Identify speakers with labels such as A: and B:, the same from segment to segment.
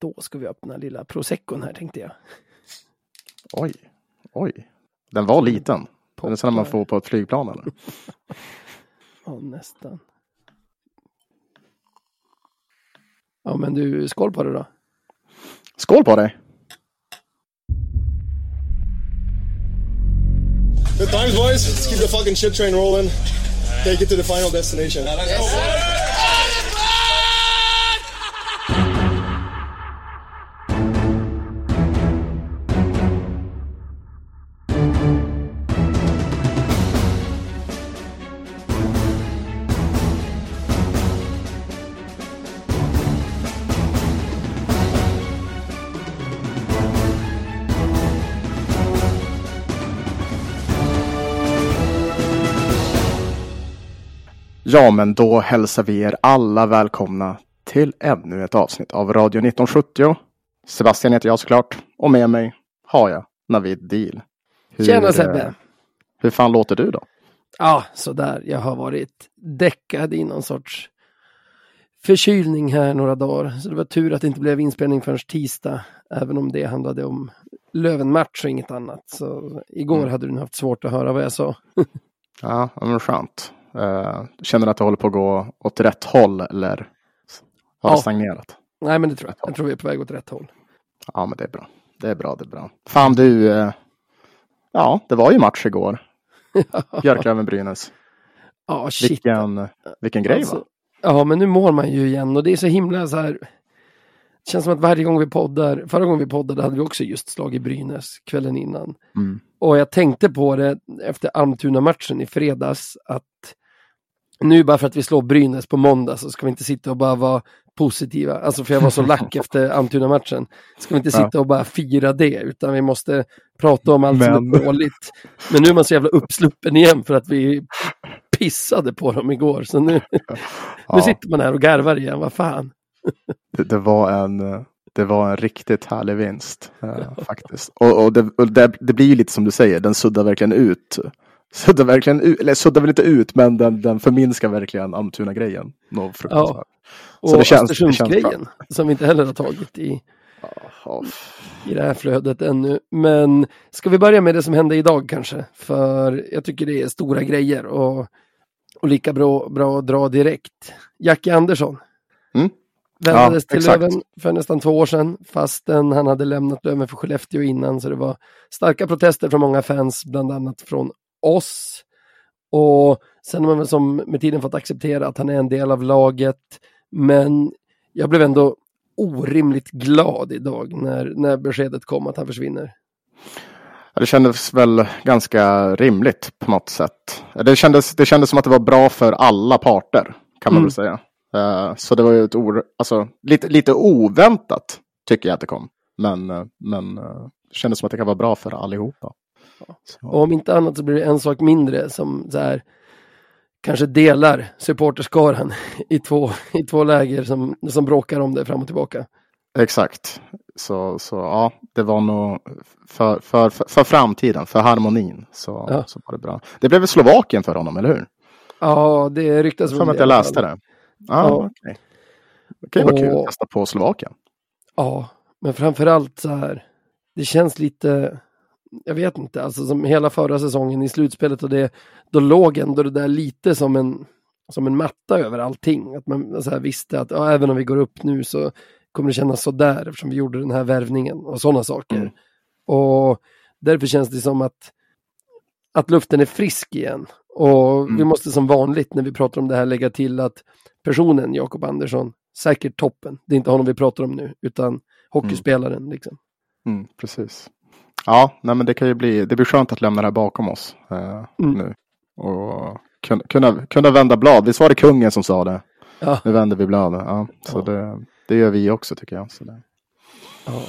A: Då ska vi öppna lilla proseccon här tänkte jag.
B: Oj, oj. Den var liten. Är det sån man får på ett flygplan eller?
A: Ja, nästan. Ja, men du, skål på det då.
B: Skål på dig!
C: Good times, boys. Let's keep the fucking shit train rolling. Take it to the final destination.
B: Ja, men då hälsar vi er alla välkomna till ännu ett avsnitt av Radio 1970. Sebastian heter jag såklart och med mig har jag Navid Deal. Hur,
A: Tjena Sebbe!
B: eh, Hur fan låter du då?
A: Ja, sådär. Jag har varit däckad i någon sorts förkylning här några dagar. Så det var tur att det inte blev inspelning förrän tisdag. Även om det handlade om Löven-match och inget annat. Så igår
B: Mm.
A: hade du haft svårt att höra vad jag sa.
B: Ja, ja, men skönt. Uh, känner du att det håller på att gå åt rätt håll eller har
A: Ja.
B: det stagnerat?
A: Nej, men det tror jag. Jag tror vi är på väg åt rätt håll.
B: Ja, men det är bra. Det är bra, det är bra. Fan du, eh, ja, det var ju match igår. Björklöven-Brynäs.
A: Ja, shit.
B: Vilken, vilken grej
A: Alltså,
B: va?
A: Ja, men nu mår man ju igen och det är så himla så här. Det känns som att varje gång vi poddar, förra gången vi poddade hade vi också just slagit Brynäs kvällen innan.
B: Mm.
A: Och jag tänkte på det efter Almtuna-matchen i fredags att nu bara för att vi slår Brynäs på måndag så ska vi inte sitta och bara vara positiva. Alltså för jag var så lack efter Almtuna-matchen. Ska vi inte
B: Ja.
A: sitta och bara fira det utan vi måste prata om allt som
B: Men-
A: är dåligt. Men nu är man så jävla uppsluppen igen för att vi pissade på dem igår. Så nu, nu
B: Ja,
A: sitter man här och garvar igen, vad fan.
B: det, det, var en, det var en riktigt härlig vinst eh, faktiskt. Och, och, det, och det, det blir ju lite som du säger, den suddar verkligen ut. Suddar verkligen ut, eller suddar väl inte ut, men den, den förminskar verkligen Almtuna-grejen. Något fruktansvärt.
A: Och
B: Så det känns- det känns
A: Östersundsgrejen som vi inte heller har tagit i,
B: Ja,
A: i det här flödet ännu. Men ska vi börja med det som hände idag kanske? För jag tycker det är stora grejer och, och lika bra, bra att dra direkt. Jackie Andersson.
B: Mm.
A: Vändades
B: Ja,
A: till
B: exakt.
A: Löven för nästan två år sedan fastän han hade lämnat Löven för Skellefteå innan så det var starka protester från många fans, bland annat från oss. Och sen har man väl som med tiden fått acceptera att han är en del av laget. Men jag blev ändå orimligt glad idag när, när beskedet kom att han försvinner.
B: Det kändes väl ganska rimligt på något sätt. Det kändes, det kändes som att det var bra för alla parter, kan man
A: Mm.
B: väl säga. Eh, så det var ju ett or, alltså, lite, lite oväntat, tycker jag att det kom. Men, eh, men eh, det kändes som att det kan vara bra för allihopa.
A: Och om inte annat så blir det en sak mindre som så här, kanske delar supporterskaran i två, i två läger som, som bråkar om det fram och tillbaka.
B: Exakt. Så, så ja, det var nog för, för, för, för framtiden, för harmonin, så,
A: Ja.
B: så var det bra. Det blev Slovakien för honom, eller hur?
A: Ja, det ryktas
B: För
A: om
B: att jag läste det. Ja,
A: Ja.
B: okej. Det kan ju vara kul att testa på Slovakien.
A: Ja, men framförallt så här. Det känns lite, jag vet inte, alltså som hela förra säsongen i slutspelet och det, då låg ändå det där lite som en, som en matta över allting. Att man så visste att ja, även om vi går upp nu så kommer det kännas så där eftersom vi gjorde den här värvningen och sådana saker.
B: Mm.
A: Och därför känns det som att, att luften är frisk igen. Och vi
B: Mm.
A: måste som vanligt när vi pratar om det här lägga till att personen Jakob Andersson, säkert toppen. Det är inte honom vi pratar om nu, utan hockeyspelaren. Liksom.
B: Mm, precis. Ja, nej, men det kan ju bli, det blir skönt att lämna det här bakom oss eh,
A: Mm.
B: nu. Och kunna, kunna, kunna vända blad. Visst var det kungen som sa det?
A: Ja,
B: Nu vänder vi blad. Ja, så
A: Ja.
B: Det, det gör vi också tycker jag. Så det.
A: ja.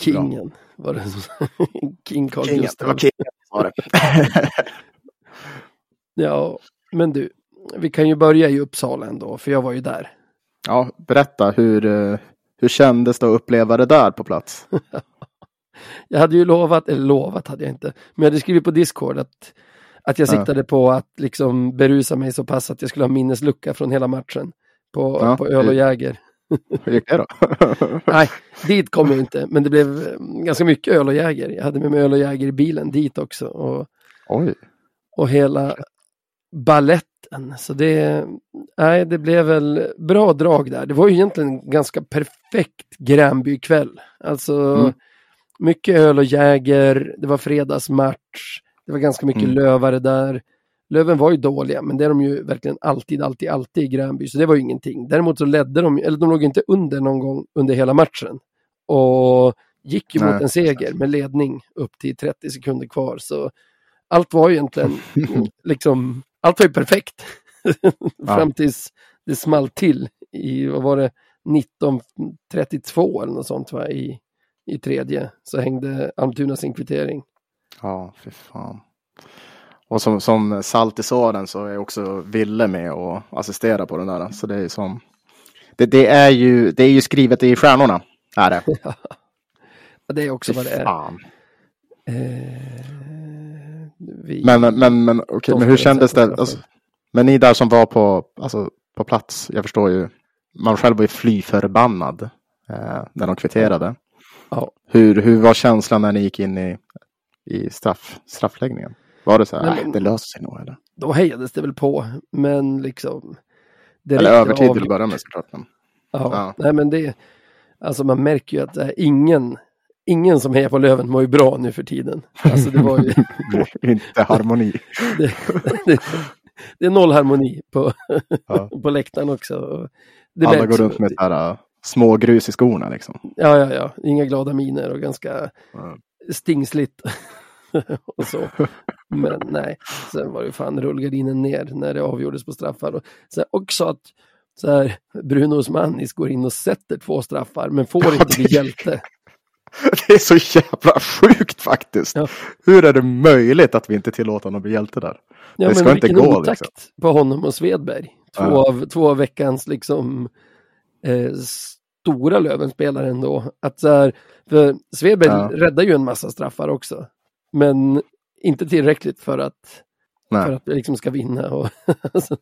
A: Kingen var det. som- King Carl
B: Kingen, det
A: Gustaf.
B: var kingen sa det.
A: Ja, men du, vi kan ju börja i Uppsala ändå, för jag var ju där.
B: ja, berätta, hur, eh, hur kändes det att uppleva det där på plats?
A: Jag hade ju lovat, eller lovat hade jag inte, men jag hade skrivit på Discord att, att jag
B: Ja.
A: siktade på att liksom berusa mig så pass att jag skulle ha minneslucka från hela matchen på,
B: Ja.
A: på öl och jäger.
B: Hur gick det då?
A: Nej, dit kom jag inte, men det blev eh, ganska mycket öl och Jäger. Jag hade med mig öl och Jäger i bilen dit också. Och,
B: Oj.
A: och hela balletten. Så det, nej, det blev väl bra drag där. Det var ju egentligen en ganska perfekt Gränby-kväll. Alltså
B: Mm.
A: Mycket öl och Jäger, det var fredagsmatch, det var ganska mycket
B: Mm.
A: lövare där. Löven var ju dåliga, men det är de ju verkligen alltid, alltid, alltid i Gränby, så det var ju ingenting. Däremot så ledde de, eller de låg inte under någon gång under hela matchen. Och gick ju
B: Nej,
A: mot en seger med ledning upp till 30 sekunder kvar. Så allt var ju egentligen liksom, allt var ju perfekt. Fram tills det small till i, vad var det, 1932 eller något sånt va, i, i tredje. Så hängde Almtuna sin kvittering.
B: Ja, fy fan. Och som, som salt i såren så är också Ville med och assistera på den där. Så det är ju som... Det, det, är, ju, det är ju skrivet i stjärnorna. Är det.
A: Det är också vad det är.
B: Fan.
A: Eh, vi,
B: Men, men, men,
A: De
B: men hur kändes det? Alltså, men ni där som var på, alltså, på plats, jag förstår ju. Man själv var ju fly förbannad eh, när de kvitterade.
A: Ja.
B: Hur, hur var känslan när ni gick in i, i straff, straffläggningen? Var det så här,
A: Nej,
B: "Nej,
A: men-
B: det löser sig nog eller?
A: Då hejades det väl på, men liksom. det
B: Eller övertid till att börja med såklart. Men,
A: Ja,
B: Ja.
A: nej men det, alltså man märker ju att det är ingen, ingen som hejar på Löven mår ju bra nu för tiden. Alltså det var ju,
B: inte harmoni.
A: det, det, det är noll harmoni på,
B: Ja.
A: på läktaren också. Det
B: Alla går runt med så här, små grus i skorna liksom.
A: Ja, ja, ja, inga glada miner och ganska stingsligt. och så. Men nej, sen var det fan rullgardinen ner när det avgjordes på straffar. Och sen också att så här, Bruno Osmanis går in och sätter två straffar men får
B: Ja,
A: inte bli
B: det-
A: hjälte.
B: Det är så jävla sjukt faktiskt.
A: Ja.
B: Hur är det möjligt att vi inte tillåter honom att bli hjälte där?
A: Ja,
B: Det ska inte
A: vilken
B: gå,
A: otakt
B: liksom.
A: på honom och Svedberg. Två,
B: Ja.
A: av, två av veckans liksom eh, stora Lövenspelare ändå. Att så här, för Svedberg
B: Ja.
A: räddar ju en massa straffar också. Men inte tillräckligt för att,
B: Nej.
A: för att vi liksom ska vinna. Och alltså,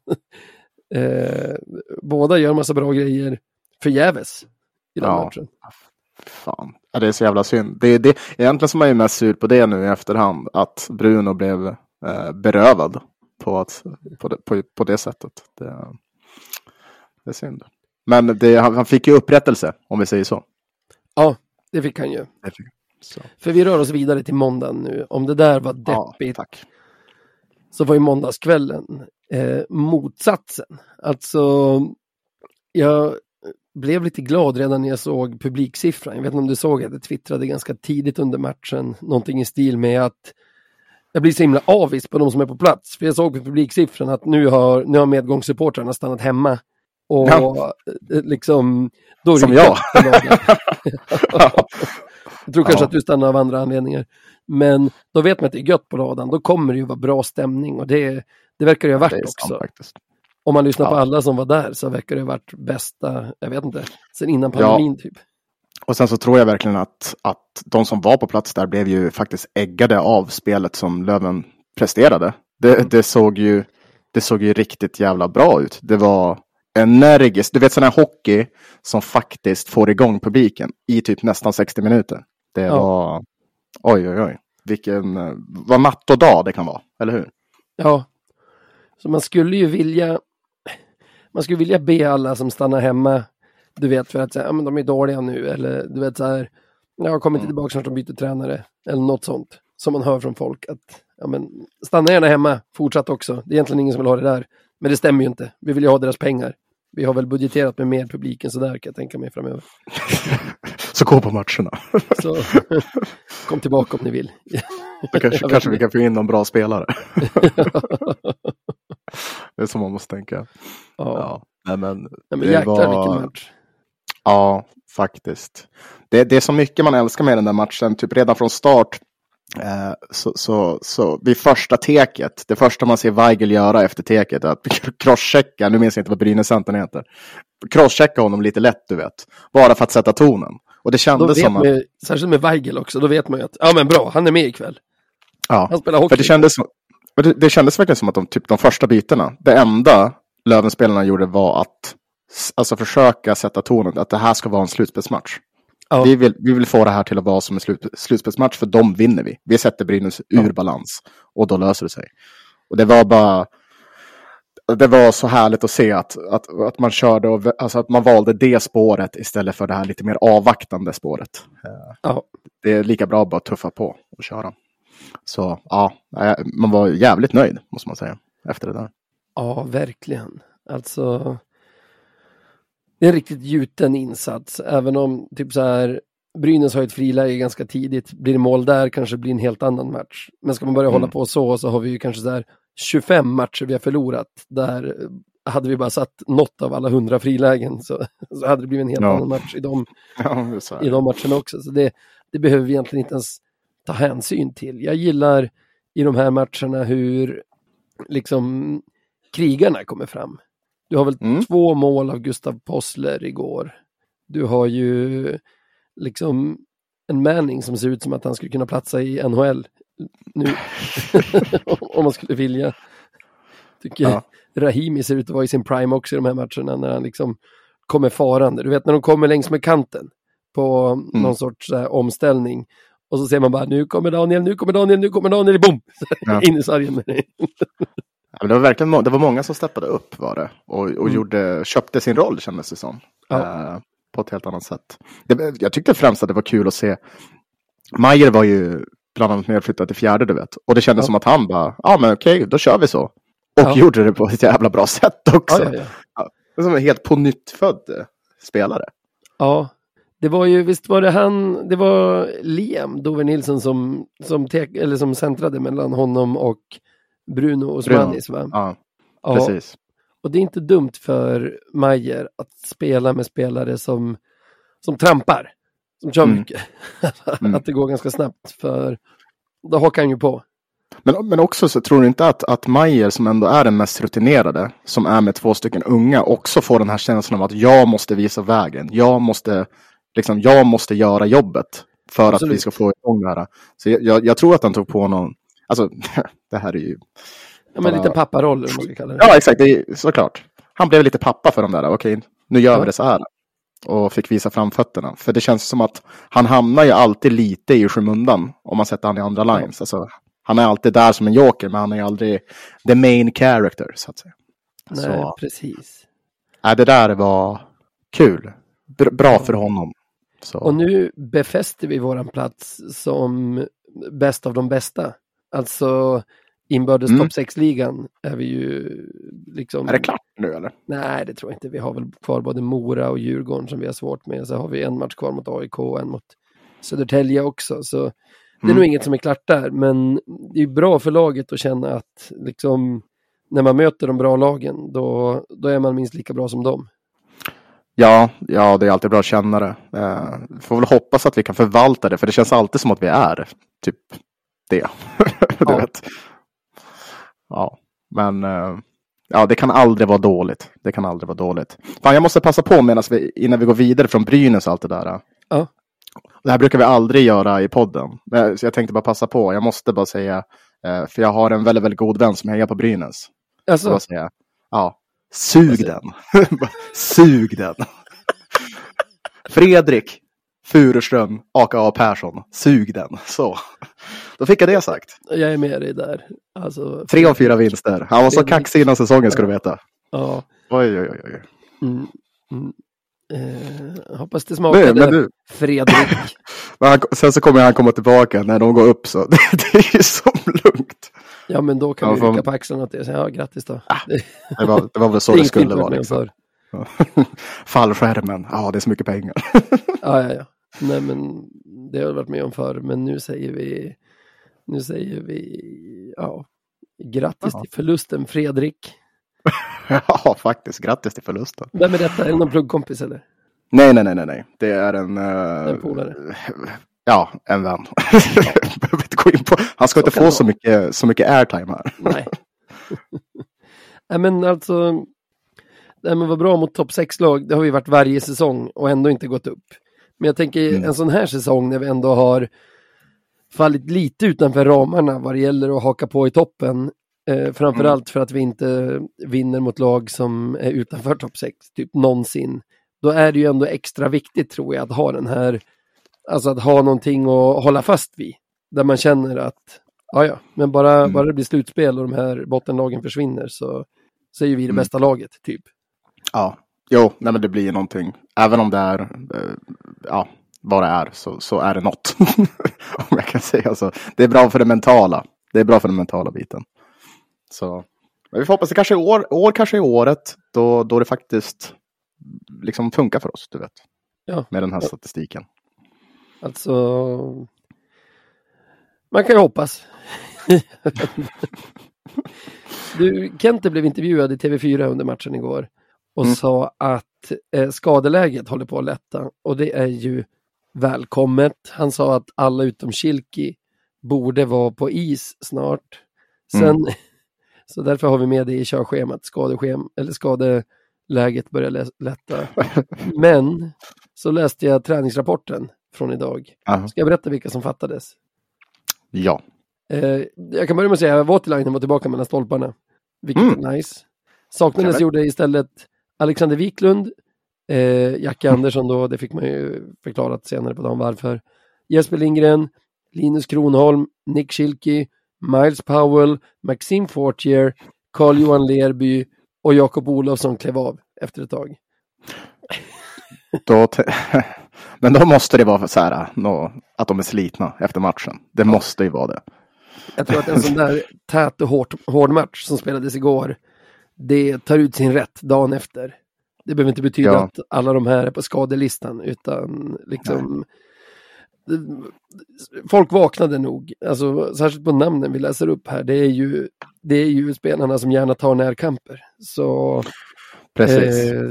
A: eh, båda gör massa bra grejer förgäves i den
B: Ja.
A: matchen.
B: Fan, ja, det är så jävla synd. Det det, egentligen som man är mest sur på det nu i efterhand, att Bruno blev eh, berövad på, att, på, det, på, på det sättet. Det, det är synd. Men det, han, han fick ju upprättelse, om vi säger så.
A: Ja, det fick han ju.
B: Det fick.
A: För vi rör oss vidare till måndagen nu. Om det där var
B: Ja,
A: deppigt
B: tack.
A: så var ju måndagskvällen eh, motsatsen. Alltså, jag blev lite glad redan när jag såg publiksiffran. Jag vet inte om du såg att jag twittrade ganska tidigt under matchen, någonting i stil med att jag blir så himla avis på de som är på plats. För jag såg på publiksiffran att nu har, nu har medgångssupportrarna stannat hemma. Och
B: Ja.
A: eh, liksom... Då är
B: Som jag.
A: jag tror kanske
B: Ja.
A: att du stannar av andra anledningar. Men då vet man att det är gött på radan. Då kommer det ju vara bra stämning och det, det verkar det ha varit
B: Det
A: också.
B: faktiskt.
A: Om man lyssnar på
B: Ja.
A: alla som var där så verkar det ha varit bästa, jag vet inte, sen innan pandemin typ.
B: Och sen så tror jag verkligen att, att de som var på plats där blev ju faktiskt äggade av spelet som Löven presterade. Det,
A: Mm.
B: det, såg, ju, det såg ju riktigt jävla bra ut. Det var energiskt. Du vet sån här hockey som faktiskt får igång publiken i typ nästan 60 minuter. Det
A: Ja.
B: var oj, oj, oj. Vilken, vad natt och dag det kan vara, eller hur?
A: Ja, så man skulle ju vilja, man skulle vilja be alla som stannar hemma, du vet för att säga, ja men de är dåliga nu eller du vet så här, jag kommer inte
B: Mm.
A: tillbaka snart de byter tränare eller något sånt som man hör från folk att, ja men stanna gärna hemma, fortsatt också, det är egentligen ingen som vill ha det där, men det stämmer ju inte, vi vill ju ha deras pengar. Vi har väl budgeterat med mer publik än sådär kan jag tänka mig framöver.
B: Så gå på matcherna.
A: Så kom tillbaka om ni vill.
B: Då kanske, kanske vi kan få in någon bra spelare. det är så man måste tänka.
A: Ja,
B: Ja, nej, men
A: Nej, men
B: det
A: jäklar
B: var-
A: vilken match.
B: Ja, faktiskt. Det, det är så mycket man älskar med den där matchen. Typ redan från start. Eh, så, så, så vid första teket, det första man ser Weigel göra efter teket är att crosschecka, nu minns jag inte vad Brynäs-centern heter. Crosschecka honom lite lätt, du vet. Bara för att sätta tonen. Och det kändes som
A: man
B: att...
A: ju, särskilt med Weigel också, då vet man ju att, ja men bra, han är med ikväll.
B: Ja,
A: Han spelar hockey.
B: för det kändes, för det, det kändes verkligen som att de, typ, de första bytena, det enda Lövenspelarna gjorde var att alltså försöka sätta tonen att det här ska vara en slutspelsmatch.
A: Ja.
B: Vi, vill, vi vill få det här till att vara som en slut, slutspelsmatch, för de vinner vi. Vi sätter Brynäs ur
A: Ja.
B: balans och då löser det sig. Och det var bara... Det var så härligt att se att, att, att man körde och alltså att man valde det spåret istället för det här lite mer avvaktande spåret.
A: Ja.
B: Det är lika bra att bara tuffa på och köra. Så ja, man var jävligt nöjd måste man säga efter det där.
A: Ja, verkligen. Alltså, det är en riktigt gjuten insats, även om typ så här Brynäs har ett friläge ganska tidigt. Blir det mål där kanske det blir en helt annan match. Men ska man börja
B: Mm.
A: hålla på så så har vi ju kanske så här 25 matcher vi har förlorat. Där hade vi bara satt något av alla 100 frilägen så, så hade det blivit en helt
B: Ja.
A: annan match i de,
B: Ja,
A: i de matcherna också. Så det, det behöver vi egentligen inte ens ta hänsyn till. Jag gillar i de här matcherna hur liksom krigarna kommer fram. Du har väl
B: Mm.
A: två mål av Gustav Possler igår. Du har ju liksom en Manning som ser ut som att han skulle kunna platsa i NHL nu. Om man skulle vilja. Tycker
B: Ja.
A: Rahimi ser ut att vara i sin prime också i de här matcherna när han liksom kommer farande. Du vet när de kommer längs med kanten på
B: Mm.
A: någon sorts här, omställning. Och så ser man bara nu kommer Daniel, nu kommer Daniel, nu kommer Daniel, boom!
B: Ja.
A: In i sargen med det.
B: Det var verkligen det var många som steppade upp var det. Och, och
A: Mm.
B: gjorde, köpte sin roll kändes det som.
A: Ja.
B: Eh, på ett helt annat sätt. Det, jag tyckte främst att det var kul att se. Majer var ju bland annat medflyttad till fjärde du vet. Och det kändes
A: Ja.
B: som att han bara, ja men okej, då kör vi så. Och
A: Ja.
B: gjorde det på ett jävla bra sätt också.
A: Ja,
B: som en helt på nytt född eh, spelare.
A: Ja, det var ju, visst var det han, det var Liam Dover Nilsson som, som, tek, eller som centrade mellan honom och Bruno Osmanis va?
B: Ja,
A: Ja,
B: precis.
A: och det är inte dumt för Majer att spela med spelare som, som trampar, som kör
B: Mm.
A: mycket.
B: Mm.
A: att det går ganska snabbt, för då hakar han ju på.
B: Men, men också så tror du inte att, att Majer som ändå är den mest rutinerade, som är med två stycken unga, också får den här känslan av att jag måste visa vägen. Jag måste, liksom, jag måste göra jobbet för att
A: Absolut.
B: vi ska få igång det här. Så jag, jag, jag tror att han tog på någon, alltså det här är ju,
A: Ja, men lite papparoll, eller vad man ska kalla det.
B: ja exakt, det är, såklart. Han blev lite pappa för de där, okej, nu gör
A: Ja.
B: vi det så här. Och fick visa framfötterna. För det känns som att han hamnar ju alltid lite i skymundan om man sätter han i andra lines. Alltså, han är alltid där som en joker, men han är aldrig the main character, så att säga.
A: Nej,
B: Så,
A: precis.
B: äh, det där var kul. Br- bra för honom. Så,
A: Och nu befäster vi våran plats som bäst av de bästa. Alltså inbördes
B: Mm.
A: topp 6-ligan är vi ju liksom...
B: Är det klart nu eller?
A: Nej, det tror jag inte. Vi har väl kvar både Mora och Djurgården som vi har svårt med. Så har vi en match kvar mot AIK och en mot Södertälje också. Så det är
B: Mm.
A: nog inget som är klart där. Men det är bra för laget att känna att liksom när man möter de bra lagen då, då är man minst lika bra som dem.
B: Ja, ja, det är alltid bra att känna det. Eh, får väl hoppas att vi kan förvalta det, för det känns alltid som att vi är typ det. du
A: Ja.
B: vet. Ja, men eh, ja, det kan aldrig vara dåligt. Det kan aldrig vara dåligt. Fan, jag måste passa på medan vi, innan vi går vidare från Brynäs och allt det där.
A: Ja.
B: Det här brukar vi aldrig göra i podden. Så jag tänkte bara passa på. Jag måste bara säga, eh, för jag har en väldigt, väldigt god vän som hejar på Brynäs. Så
A: Alltså,
B: säga, ja, sug
A: Alltså-
B: den. sug den. Fredrik Furuström, aka Persson, sug den. Så, då fick jag det sagt.
A: jag är med dig där. Alltså,
B: Tre av fyra vinster. Han var så kaxig innan säsongen ska du veta.
A: Ja.
B: Oj, oj, oj. oj.
A: Mm, mm. Eh, hoppas det smakade,
B: men du,
A: Fredrik.
B: han, sen så kommer han komma tillbaka när de går upp så det, det är ju så lugnt.
A: Ja, men då kan
B: Ja,
A: vi rycka på axlarna åt det. Så, ja, grattis då. det,
B: Det var, det var väl så
A: det
B: det skulle vara. Liksom. Fallskärmen, ja det är så mycket pengar.
A: Ja, ja, ja. Nej, men det har jag varit med om förr. Men nu säger vi, nu säger vi, ja, grattis
B: Ja.
A: till förlusten Fredrik.
B: ja, faktiskt. Grattis till förlusten.
A: Vem är detta? Är det någon pluggkompis eller?
B: Nej, nej, nej, nej, nej. Det är en... eh,
A: En polare.
B: Ja, en vän. Behöver inte gå in på. Han ska
A: Så
B: inte få så mycket, så mycket airtime här.
A: Nej. Nej, men alltså, det här med att vara bra mot topp 6-lag, det har vi varit varje säsong och ändå inte gått upp. Men jag tänker
B: Mm.
A: en sån här säsong när vi ändå har fallit lite utanför ramarna vad det gäller att haka på i toppen. Eh, framförallt för att vi inte vinner mot lag som är utanför topp 6, typ någonsin. Då är det ju ändå extra viktigt tror jag att ha den här, alltså att ha någonting att hålla fast vid. Där man känner att, ja ja, men bara,
B: Mm.
A: bara det blir slutspel och de här bottenlagen försvinner så, så är ju vi det
B: Mm.
A: bästa laget, typ.
B: Ja, jo, nej, men det blir ju någonting. Även om det är, eh, ja, vad det är, så, så är det något. om jag kan säga så. Det är bra för det mentala. Det är bra för den mentala biten. Så, men vi får hoppas det kanske är år, år kanske är året då, då det faktiskt liksom funkar för oss, du vet.
A: Ja.
B: Med den här statistiken.
A: Alltså, man kan ju hoppas. du, Kente blev intervjuad i TV4 under matchen igår och
B: Mm.
A: sa att eh, skadeläget håller på att lätta och det är ju välkommet. Han sa att alla utom Kilki borde vara på is snart. Sen,
B: Mm.
A: Så därför har vi med det i körschemat, skadeschem, eller skadeläget börjar lä- lätta. Men så läste jag träningsrapporten från idag.
B: Aha.
A: Ska jag berätta vilka som fattades?
B: Ja.
A: Eh, jag kan börja med att säga att Voutilainen var tillbaka mellan stolparna. Vilket
B: Mm.
A: är nice. Saknades gjorde istället Alexander Wiklund, eh, Jacke Andersson då, det fick man ju förklarat senare på dagen varför. Jesper Lindgren, Linus Kronholm, Nick Schilke, Miles Powell, Maxime Fortier, Carl-Johan Lerby och Jakob Olofsson klev av efter ett tag.
B: Då men då måste det vara så här, nå, att de är slitna efter matchen. Det måste ju vara det.
A: Jag tror att en sån där tät och hård, hård match som spelades igår, det tar ut sin rätt dagen efter. Det behöver inte betyda
B: Ja.
A: att alla de här är på skadelistan, utan liksom Folk vaknade nog, alltså särskilt på namnen vi läser upp här, det är ju, det är ju spelarna som gärna tar närkamper. Så
B: Precis.
A: eh,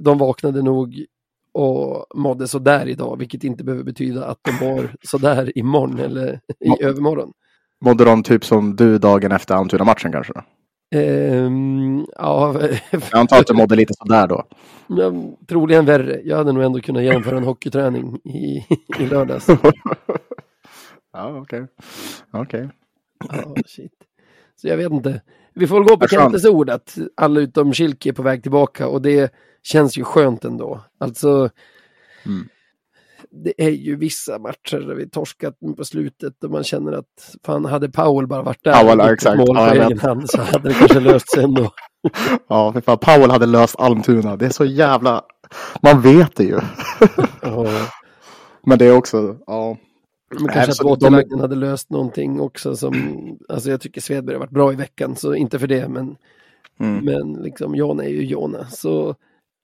A: de vaknade nog och mådde sådär idag, vilket inte behöver betyda att de mår sådär imorgon eller i
B: Må-
A: övermorgon.
B: Mådde de typ som du dagen efter Almtuna-matchen kanske?
A: Ehm, ja,
B: Jag antar att du mådde lite sådär då.
A: ja, troligen värre. Jag hade nog ändå kunnat genomföra en hockeyträning i, i lördags.
B: Ja, okej. Okej.
A: Ja, shit. Så jag vet inte. Vi får väl gå på Kentes ord att alla utom Kilke är på väg tillbaka och det känns ju skönt ändå. Alltså,
B: Mm.
A: Det är ju vissa matcher där vi torskat på slutet och man känner att fan, hade Powell bara varit där
B: Powell,
A: och
B: ja, exakt.
A: mål
B: Ja,
A: på
B: jag
A: egen hand så hade det kanske löst sig ändå.
B: Ja, för fan. Powell hade löst Almtuna. Det är så jävla... Man vet det ju.
A: Ja.
B: Men det är också... Ja.
A: Men kanske att
B: så de-
A: hade löst någonting också som, alltså jag tycker Svedberg har varit bra i veckan, så inte för det, men,
B: Mm.
A: men liksom Jona är ju Jona. Så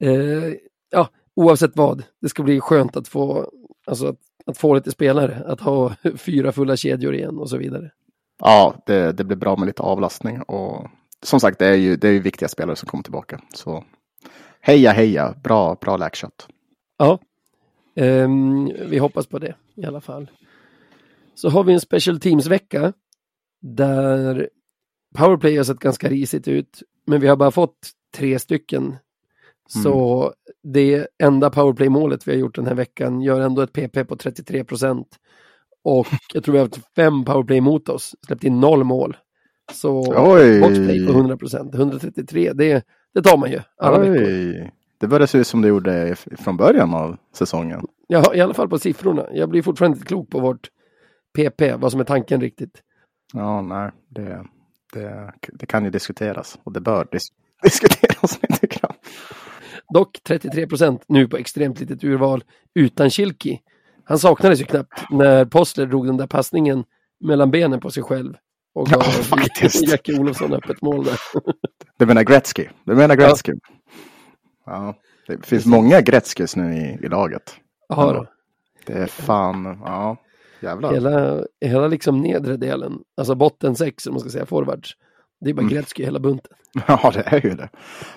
A: eh, ja, oavsett vad, det ska bli skönt att få, alltså att, att få lite spelare, att ha fyra fulla kedjor igen och så vidare.
B: Ja, det, det blir bra med lite avlastning. Och som sagt, det är ju, det är ju viktiga spelare som kommer tillbaka. Så heja, heja. Bra, bra läkkött.
A: Ja, ehm, vi hoppas på det i alla fall. Så har vi en special teams-vecka där powerplay har sett ganska risigt ut, men vi har bara fått tre stycken. Så det enda powerplay-målet vi har gjort den här veckan gör ändå ett PP på 33 procent. Och jag tror vi har haft fem powerplay mot oss, släppt in noll mål. Så
B: Oj!
A: boxplay på 100 procent, 133, det, det tar man ju alla veckor.
B: Oj! Det började se ut som det gjorde från början av säsongen.
A: Ja, i alla fall på siffrorna. Jag blir fortfarande inte klok på vårt PP, vad som är tanken riktigt.
B: Ja, nej, det, det, det kan ju diskuteras. Och det bör dis diskuteras lite grann.
A: Dock 33 procent nu på extremt litet urval utan Kilki. Han saknades ju knappt när Postler drog den där passningen mellan benen på sig själv och gav
B: Ja, faktiskt.
A: Jackie Olofsson öppet mål där.
B: Du menar Gretzky? Du menar Gretzky? Ja. Det finns många Gretzkys nu i, i laget.
A: Ja, då.
B: Det är fan, ja, jävlar.
A: hela, hela liksom nedre delen, alltså botten sex om man ska säga forwards. Det är bara
B: Mm.
A: Gretzky hela bunten.
B: Ja, det är ju det.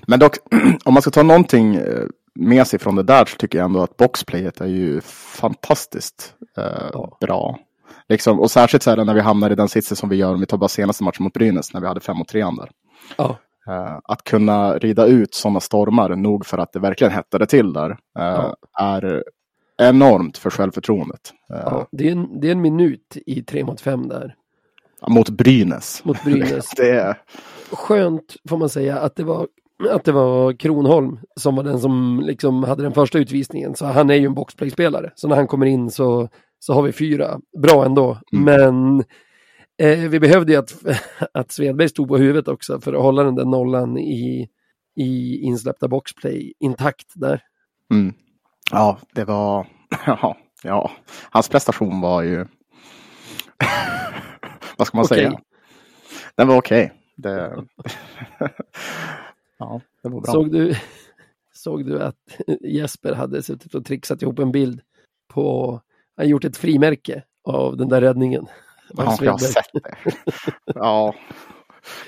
B: Men dock, om man ska ta någonting eh, med sig från det där så tycker jag ändå att boxplayet är ju fantastiskt eh,
A: Ja.
B: bra. Liksom, och särskilt så här när vi hamnar i den sitsen som vi gör om vi tar bara senaste matchen mot Brynäs när vi hade 5 mot 3 där.
A: Ja,
B: Eh, att kunna rida ut sådana stormar nog för att det verkligen hettade till där eh,
A: Ja.
B: är enormt för självförtroendet. Eh,
A: ja. Det, är en, det är en minut i tre mot fem där.
B: Mot Brynäs.
A: mot Brynäs.
B: Det är,
A: Skönt får man säga att det var att det var Kronholm som var den som liksom hade den första utvisningen. Så han är ju en boxplay-spelare. Så när han kommer in så, så har vi fyra. Bra ändå.
B: Mm.
A: Men eh, vi behövde ju att, att Svedberg stod på huvudet också för att hålla den där nollan i, i insläppta boxplay intakt där.
B: mm. Ja, det var... Ja, ja, hans prestation var ju... Vad ska man
A: Okej.
B: säga? Den var okej. Det... ja, det var bra.
A: Såg du, såg du att Jesper hade suttit och trixat ihop en bild på, han gjort ett frimärke av den där räddningen.
B: Ja, jag har sett det. Ja,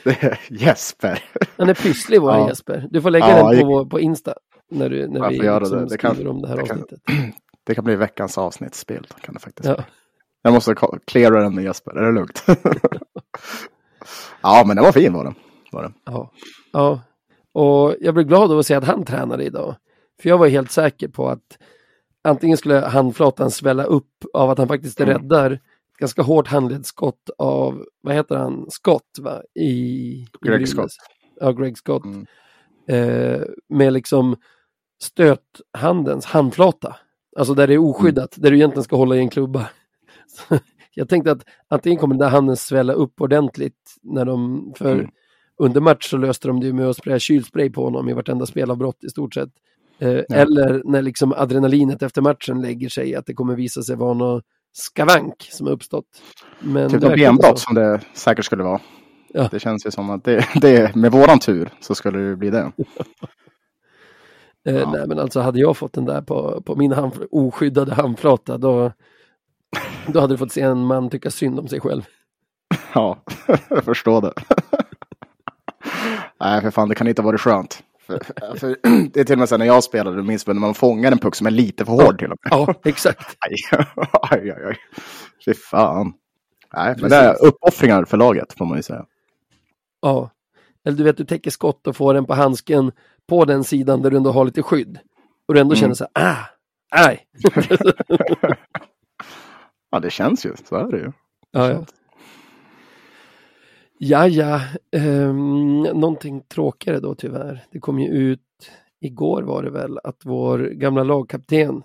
B: det är Jesper.
A: Han är pysslig vår
B: Ja.
A: Jesper. Du får lägga
B: Ja,
A: den
B: jag-
A: på, på Insta när, du, när vi liksom
B: det. Det kan-
A: skriver om det här
B: det kan-
A: avsnittet.
B: Det kan bli veckans avsnittsbild. Kan det faktiskt.
A: Ja.
B: Jag måste cleara den med Jesper, är det lugnt? ja, men den var fin var den. Var den.
A: Ja. ja. Och jag blev glad av att se att han tränade idag. För jag var helt säker på att antingen skulle handflatan svälla upp av att han faktiskt
B: Mm.
A: räddar ganska hårt handledsskott av, vad heter han, Scott va? I, i
B: Greg
A: Brynäs.
B: Scott.
A: Ja, Greg Scott.
B: Mm.
A: Eh, med liksom stöthandens handflata. Alltså där det är oskyddat,
B: Mm.
A: där du egentligen ska hålla i en klubba. Så jag tänkte att antingen kommer den där handen svälla upp ordentligt när de, för
B: Mm.
A: under match så löste de det med att spraya kylspray på honom i vartenda spelavbrott i stort sett. Eh. Eller när liksom adrenalinet efter matchen lägger sig att det kommer visa sig vara något skavank som har uppstått. Men
B: Typ något benbrott som det säkert skulle vara.
A: Ja.
B: Det känns ju som att det, det, med våran tur så skulle det bli det.
A: Eh,
B: Ja.
A: Nej men alltså hade jag fått den där på, på min hand, oskyddade handflata då, då hade du fått se en man tycka synd om sig själv.
B: Ja, jag förstår det. Nej, för fan, det kan inte ha varit skönt. För, för, det är till och med så när jag spelade, du minns väl när man fångar en puck som är lite för hård till och med.
A: Ja, exakt.
B: Aj, aj, aj, aj. Fy fan. Nej, men det är uppoffringar för laget får man ju säga.
A: Ja. Eller du vet, du täcker skott och får den på handsken på den sidan där du ändå har lite skydd. Och du ändå
B: Mm.
A: känner så här, ah, aj.
B: Ja, det känns ju. Så är det ju.
A: Ja, ja. Ja, ja. Um, någonting tråkigare då tyvärr. Det kom ju ut igår var det väl att vår gamla lagkapten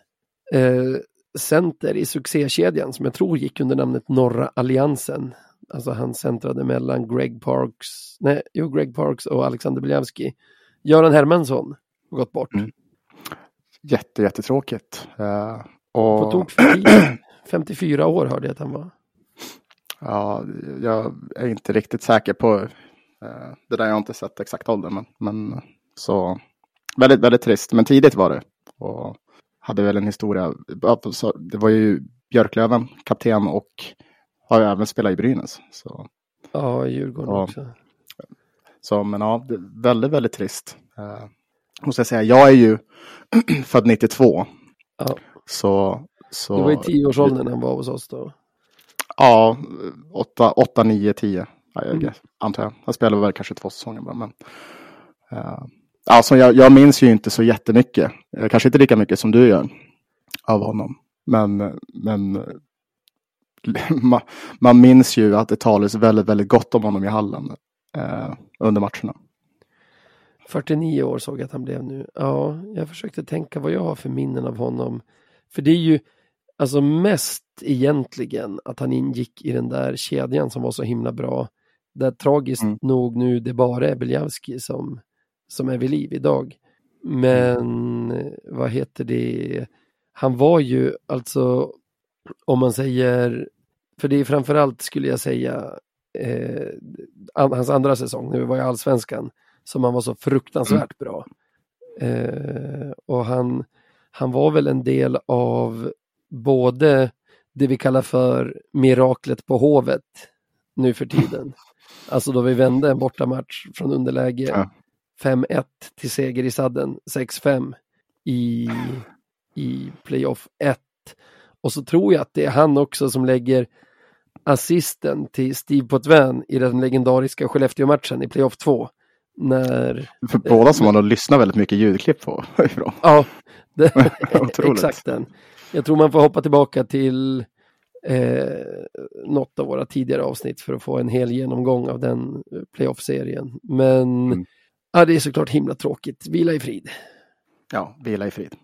A: eh, center i succékedjan som jag tror gick under namnet Norra Alliansen. Alltså han centrade mellan Greg Parks, nej, jo, Greg Parks och Alexander Biljavski. Göran Hermansson har gått bort.
B: Mm. Jätte, jättetråkigt. Uh,
A: På
B: och,
A: tok för tidigt. 54 år hörde jag att han var.
B: ja, jag är inte riktigt säker på eh, det där. Jag har inte sett exakt ålder, men, men så väldigt, väldigt trist. Men tidigt var det. Och hade väl en historia. Det var ju Björklöven, kapten och har ju även spelat i Brynäs. Så,
A: Ja, i Djurgården
B: Ja.
A: också.
B: så men ja, väldigt, väldigt trist. Uh, måste jag säga, jag är ju född 92.
A: Ja.
B: Så, så,
A: Du var i tioårsåldern han var hos oss då.
B: Ja, 8, 8 9, 10. Ja, jag
A: Mm.
B: antar jag. Jag spelade väl kanske två säsonger bara. Men, uh, alltså jag, jag minns ju inte så jättemycket. Uh, kanske inte lika mycket som du gör av honom. Men, men man, man minns ju att det talades väldigt, väldigt gott om honom i hallen uh, under matcherna.
A: 49 år såg jag att han blev nu. Ja, jag försökte tänka vad jag har för minnen av honom. För det är ju alltså mest egentligen att han ingick i den där kedjan som var så himla bra. Där tragiskt
B: Mm.
A: nog nu det bara är Beljavski som, som är vid liv idag. Men vad heter det? Han var ju alltså, om man säger, för det är framförallt skulle jag säga, eh, an- hans andra säsong, nu var jag allsvenskan, som han var så fruktansvärt bra. Eh, och han, han var väl en del av både det vi kallar för miraklet på Hovet nu för tiden. Alltså då vi vände en bortamatch från underläge
B: Ja.
A: 5-1 till seger i sadden 6-5 i, i playoff 1. Och så tror jag att det är han också som lägger assisten till Steve Potvin i den legendariska Skellefteå-matchen i playoff 2. När,
B: För båda som man har lyssnat väldigt mycket ljudklipp på ifrån.
A: ja, det,
B: Otroligt.
A: exakt den. Jag tror man får hoppa tillbaka till eh, något av våra tidigare avsnitt för att få en hel genomgång av den playoff-serien. Men
B: Mm.
A: ja, det är såklart himla tråkigt. Vila i frid.
B: Ja, vila i frid.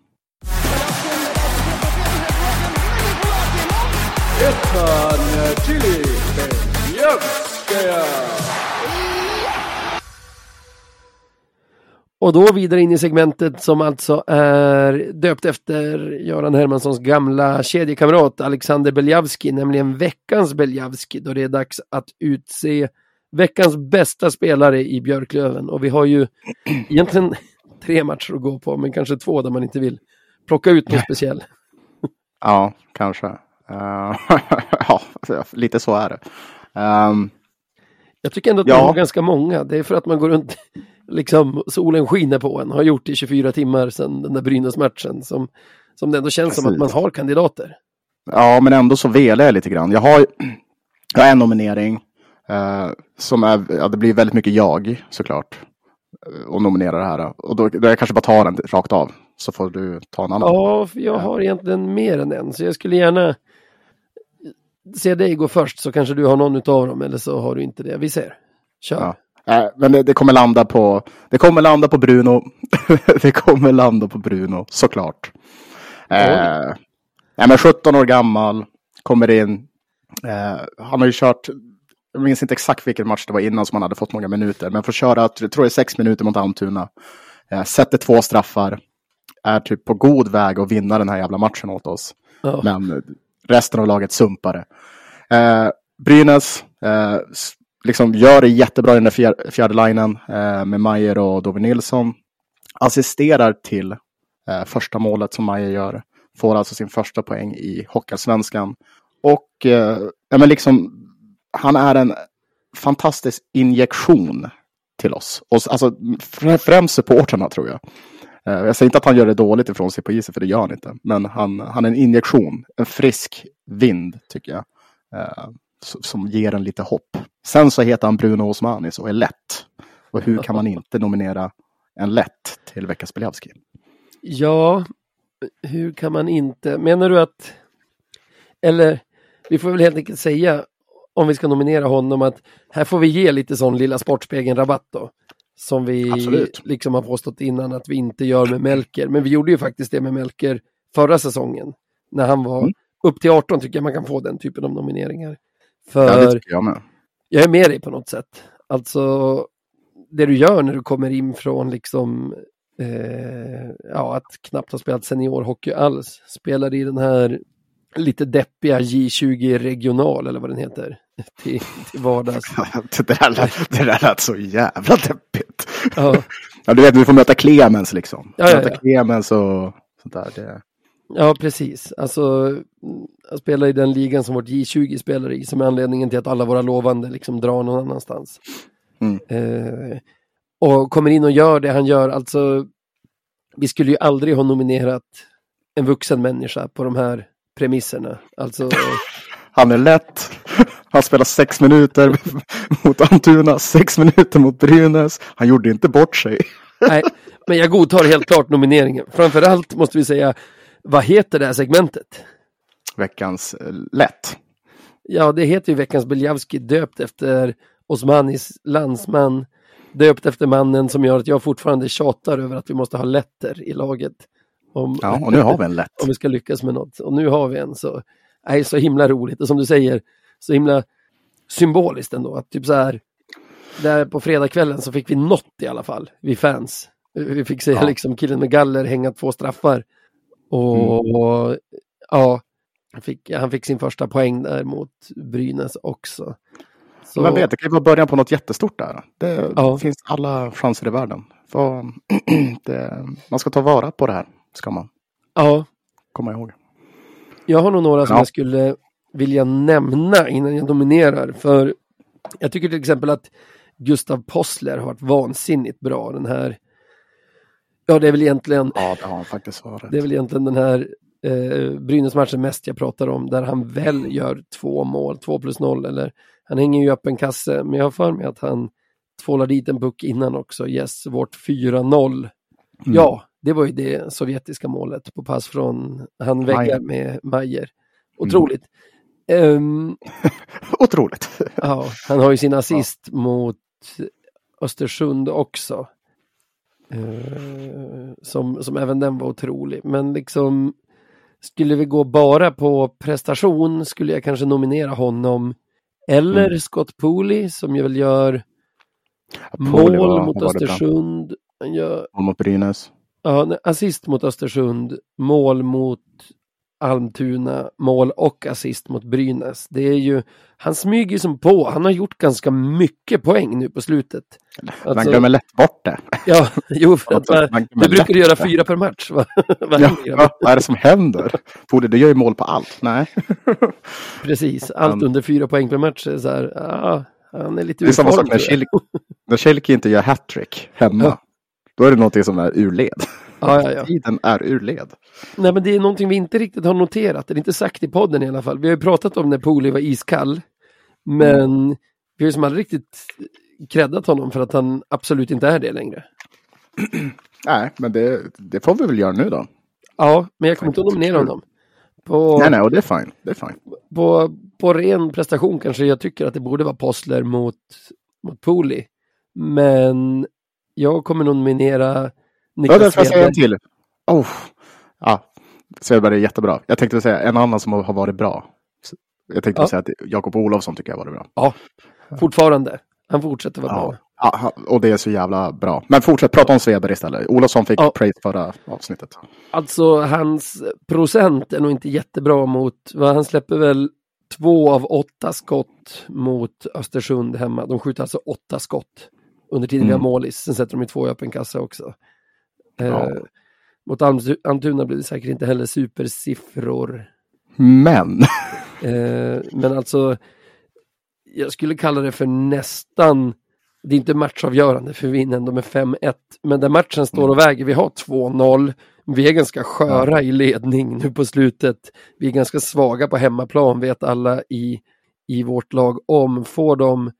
A: Och då vidare in i segmentet som alltså är döpt efter Göran Hermanssons gamla kedjekamrat Alexander Beljavski, nämligen veckans Beljavski, då det är dags att utse veckans bästa spelare i Björklöven. Och vi har ju egentligen tre matcher att gå på, men kanske två där man inte vill plocka ut någon speciell.
B: Ja, kanske. Eh, ja, lite så är det. Ehm,
A: Jag tycker ändå att
B: Ja.
A: man har ganska många. Det är för att man går runt, liksom solen skiner på en, har gjort i 24 timmar sedan den där Brynäs-matchen, som, som det ändå känns som att
B: Precis.
A: man har kandidater.
B: Ja, men ändå så velar jag lite grann. Jag har, jag har en nominering eh, som är, ja, det blir väldigt mycket jag såklart. eh, Och nominera det här. Och då, då jag kanske bara tar den rakt av. Så får du ta en annan.
A: Ja, jag har egentligen mer än en, så jag skulle gärna se dig gå först, så kanske du har någon av dem, eller så har du inte det. Vi ser. Kör.
B: Ja. Eh, men det, det kommer landa på, det kommer landa på Bruno. det kommer landa på Bruno, såklart. Eh, nej, men 17 år gammal, kommer in. Eh, han har ju kört, jag minns inte exakt vilken match det var innan som han hade fått många minuter, men får köra, jag tror det är sex minuter mot Almtuna. Eh, sätter två straffar. Är typ på god väg att vinna den här jävla matchen åt oss.
A: Ja.
B: Men resten av laget sumpade. Eh, Brynäs eh, liksom gör det jättebra i den där fjär, fjärde linen eh, med Mayer och Dove Nilsson. Assisterar till eh, första målet som Mayer gör. Får alltså sin första poäng i Hockeyallsvenskan. Och eh, ja, men liksom, han är en fantastisk injektion till oss. Och, alltså, främst supportrarna tror jag. Eh, Jag säger inte att han gör det dåligt ifrån sig på isen, för det gör han inte. Men han, han är en injektion, en frisk vind tycker jag. Eh, som ger en lite hopp. Sen så heter han Bruno Osmanis och är lätt. Och hur kan man inte nominera en lätt till veckans Beljavski?
A: Ja, hur kan man inte? Menar du att... Eller, vi får väl helt enkelt säga, om vi ska nominera honom, att här får vi ge lite sån lilla Sportspegeln-rabatt då. Som vi
B: Absolut.
A: liksom har påstått innan att vi inte gör med Melker. Men vi gjorde ju faktiskt det med Melker förra säsongen. När han var
B: Mm.
A: upp till 18 tycker jag man kan få den typen av nomineringar. För
B: Ja, det tycker jag
A: är med dig på något sätt. Alltså, det du gör när du kommer in från liksom, eh, ja, att knappt ha spelat seniorhockey alls, spelar i den här lite deppiga J20 regional eller vad den heter, till, till vardags.
B: det, där lät, det där lät så jävla deppigt.
A: Ja,
B: Ja, du vet, du får möta Clemens liksom.
A: Ja, ja,
B: möta
A: ja.
B: Clemens och sånt där. Det...
A: ja precis. Alltså, jag spelar i den ligan som vårt J20 spelar i, som är anledningen till att alla våra lovande liksom drar någon annanstans.
B: Mm.
A: Eh, och kommer in och gör det han gör. Alltså, vi skulle ju aldrig ha nominerat en vuxen människa på de här premisserna. Alltså,
B: Han är lätt. Han spelar sex minuter mot Almtuna, sex minuter mot Brynäs. Han gjorde inte bort sig.
A: nej, men jag godtar helt klart nomineringen. Framförallt måste vi säga, vad heter det här segmentet?
B: Veckans eh, lätt.
A: Ja, det heter ju veckans Beljavski, döpt efter Osmanis landsman, döpt efter mannen som gör att jag fortfarande tjatar över att vi måste ha letter i laget. Om,
B: Ja, och nu har vi en lätt.
A: om vi ska lyckas med något. Och nu har vi en så, nej, så himla roligt. Och som du säger, så himla symboliskt ändå. Att typ så här, där på fredagskvällen så fick vi något i alla fall, vi fans. Vi fick se
B: Ja.
A: liksom killen med galler hänga två straffar. Och, och ja, han fick, han fick sin första poäng där mot Brynäs också. Så,
B: Men vet, det kan ju vara början på något jättestort där. Det
A: Ja.
B: finns alla chanser i världen. För, det, man ska ta vara på det här, ska man
A: ja,
B: komma ihåg.
A: Jag har nog några som
B: Ja.
A: jag skulle vilja nämna innan jag nominerar. För jag tycker till exempel att Gustav Possler har varit vansinnigt bra den här. Ja, det är väl egentligen,
B: Ja, det har han faktiskt varit.
A: det är väl egentligen den här eh, Brynäs-matchen mest jag pratar om, där han väl gör två mål, två plus noll, eller han hänger ju öppen kasse, men jag har för mig att han tvålar dit en puck innan också, yes, vårt 4-0. Ja, det var ju det sovjetiska målet på pass från han väggar med Majer. Otroligt. Ehm,
B: Otroligt.
A: ja, han har ju sin assist mot Östersund också. Eh, som, som även den var otrolig. Men liksom skulle vi gå bara på prestation skulle jag kanske nominera honom. Eller
B: Mm.
A: Scott Pooley som ju väl gör
B: Pooley
A: mål
B: var-
A: mot. Östersund. Han gör
B: Mål mot Brynäs.
A: Ja, assist mot Östersund, mål mot Almtuna, mål och assist mot Brynäs. Det är ju, han smyger som på, han har gjort ganska mycket poäng nu på slutet.
B: Man
A: Alltså-
B: glömmer lätt bort det.
A: Ja, jo, för att,
B: Man
A: va,
B: glömmer
A: du brukar
B: lätt
A: göra
B: det.
A: fyra per match. Va? Vad
B: Ja,
A: grabbar?
B: vad är det som händer? Pooley, du gör ju mål på allt. Nej.
A: Precis, allt under fyra poäng per match är så här, ja, han är lite
B: Det är samma sak när Schilke inte gör hattrick hemma.
A: Ja.
B: Då är det någonting som är ur led.
A: Ja, ja, ja.
B: Tiden är ur led.
A: Nej, men det är någonting vi inte riktigt har noterat, eller inte sagt i podden i alla fall. Vi har ju pratat om när Pooley var iskall, men vi har ju som aldrig riktigt creddat honom för att han absolut inte är det längre.
B: Nej, men det, det får vi väl göra nu då.
A: Ja, men jag kommer inte att nominera honom. På,
B: Nej, nej, och det är fine. Det är fine.
A: På, på ren prestation kanske jag tycker att det borde vara Postler mot, mot Pooley. Men jag kommer nominera
B: Ja,
A: Niklas
B: där får jag säga en till. Oh. Ja, Svedberg är jättebra. Jag tänkte säga en annan som har varit bra. Jag tänkte
A: Ja.
B: säga att Jakob Olofsson tycker jag har varit bra.
A: Ja, fortfarande. Han fortsätter vara
B: Ja.
A: bra.
B: Ja, och det är så jävla bra. Men fortsätt prata om Svedberg istället. Olofsson fick
A: Ja.
B: praise förra avsnittet.
A: Alltså hans procent är nog inte jättebra mot, vad han släpper väl två av åtta skott mot Östersund hemma. De skjuter alltså åtta skott under tiden vi har
B: Mm.
A: målis. Sen sätter de i två i öppen kassa också. Eh,
B: Ja.
A: Mot Alm- Almtuna blir det säkert inte heller supersiffror.
B: Men.
A: Eh, men alltså, jag skulle kalla det för nästan, det är inte matchavgörande för vi vinner ändå med 5-1. Men där matchen står och väger, vi har 2-0. Vi är ganska sköra i ledning nu på slutet. Vi är ganska svaga på hemmaplan vet alla i, i vårt lag om. Får de,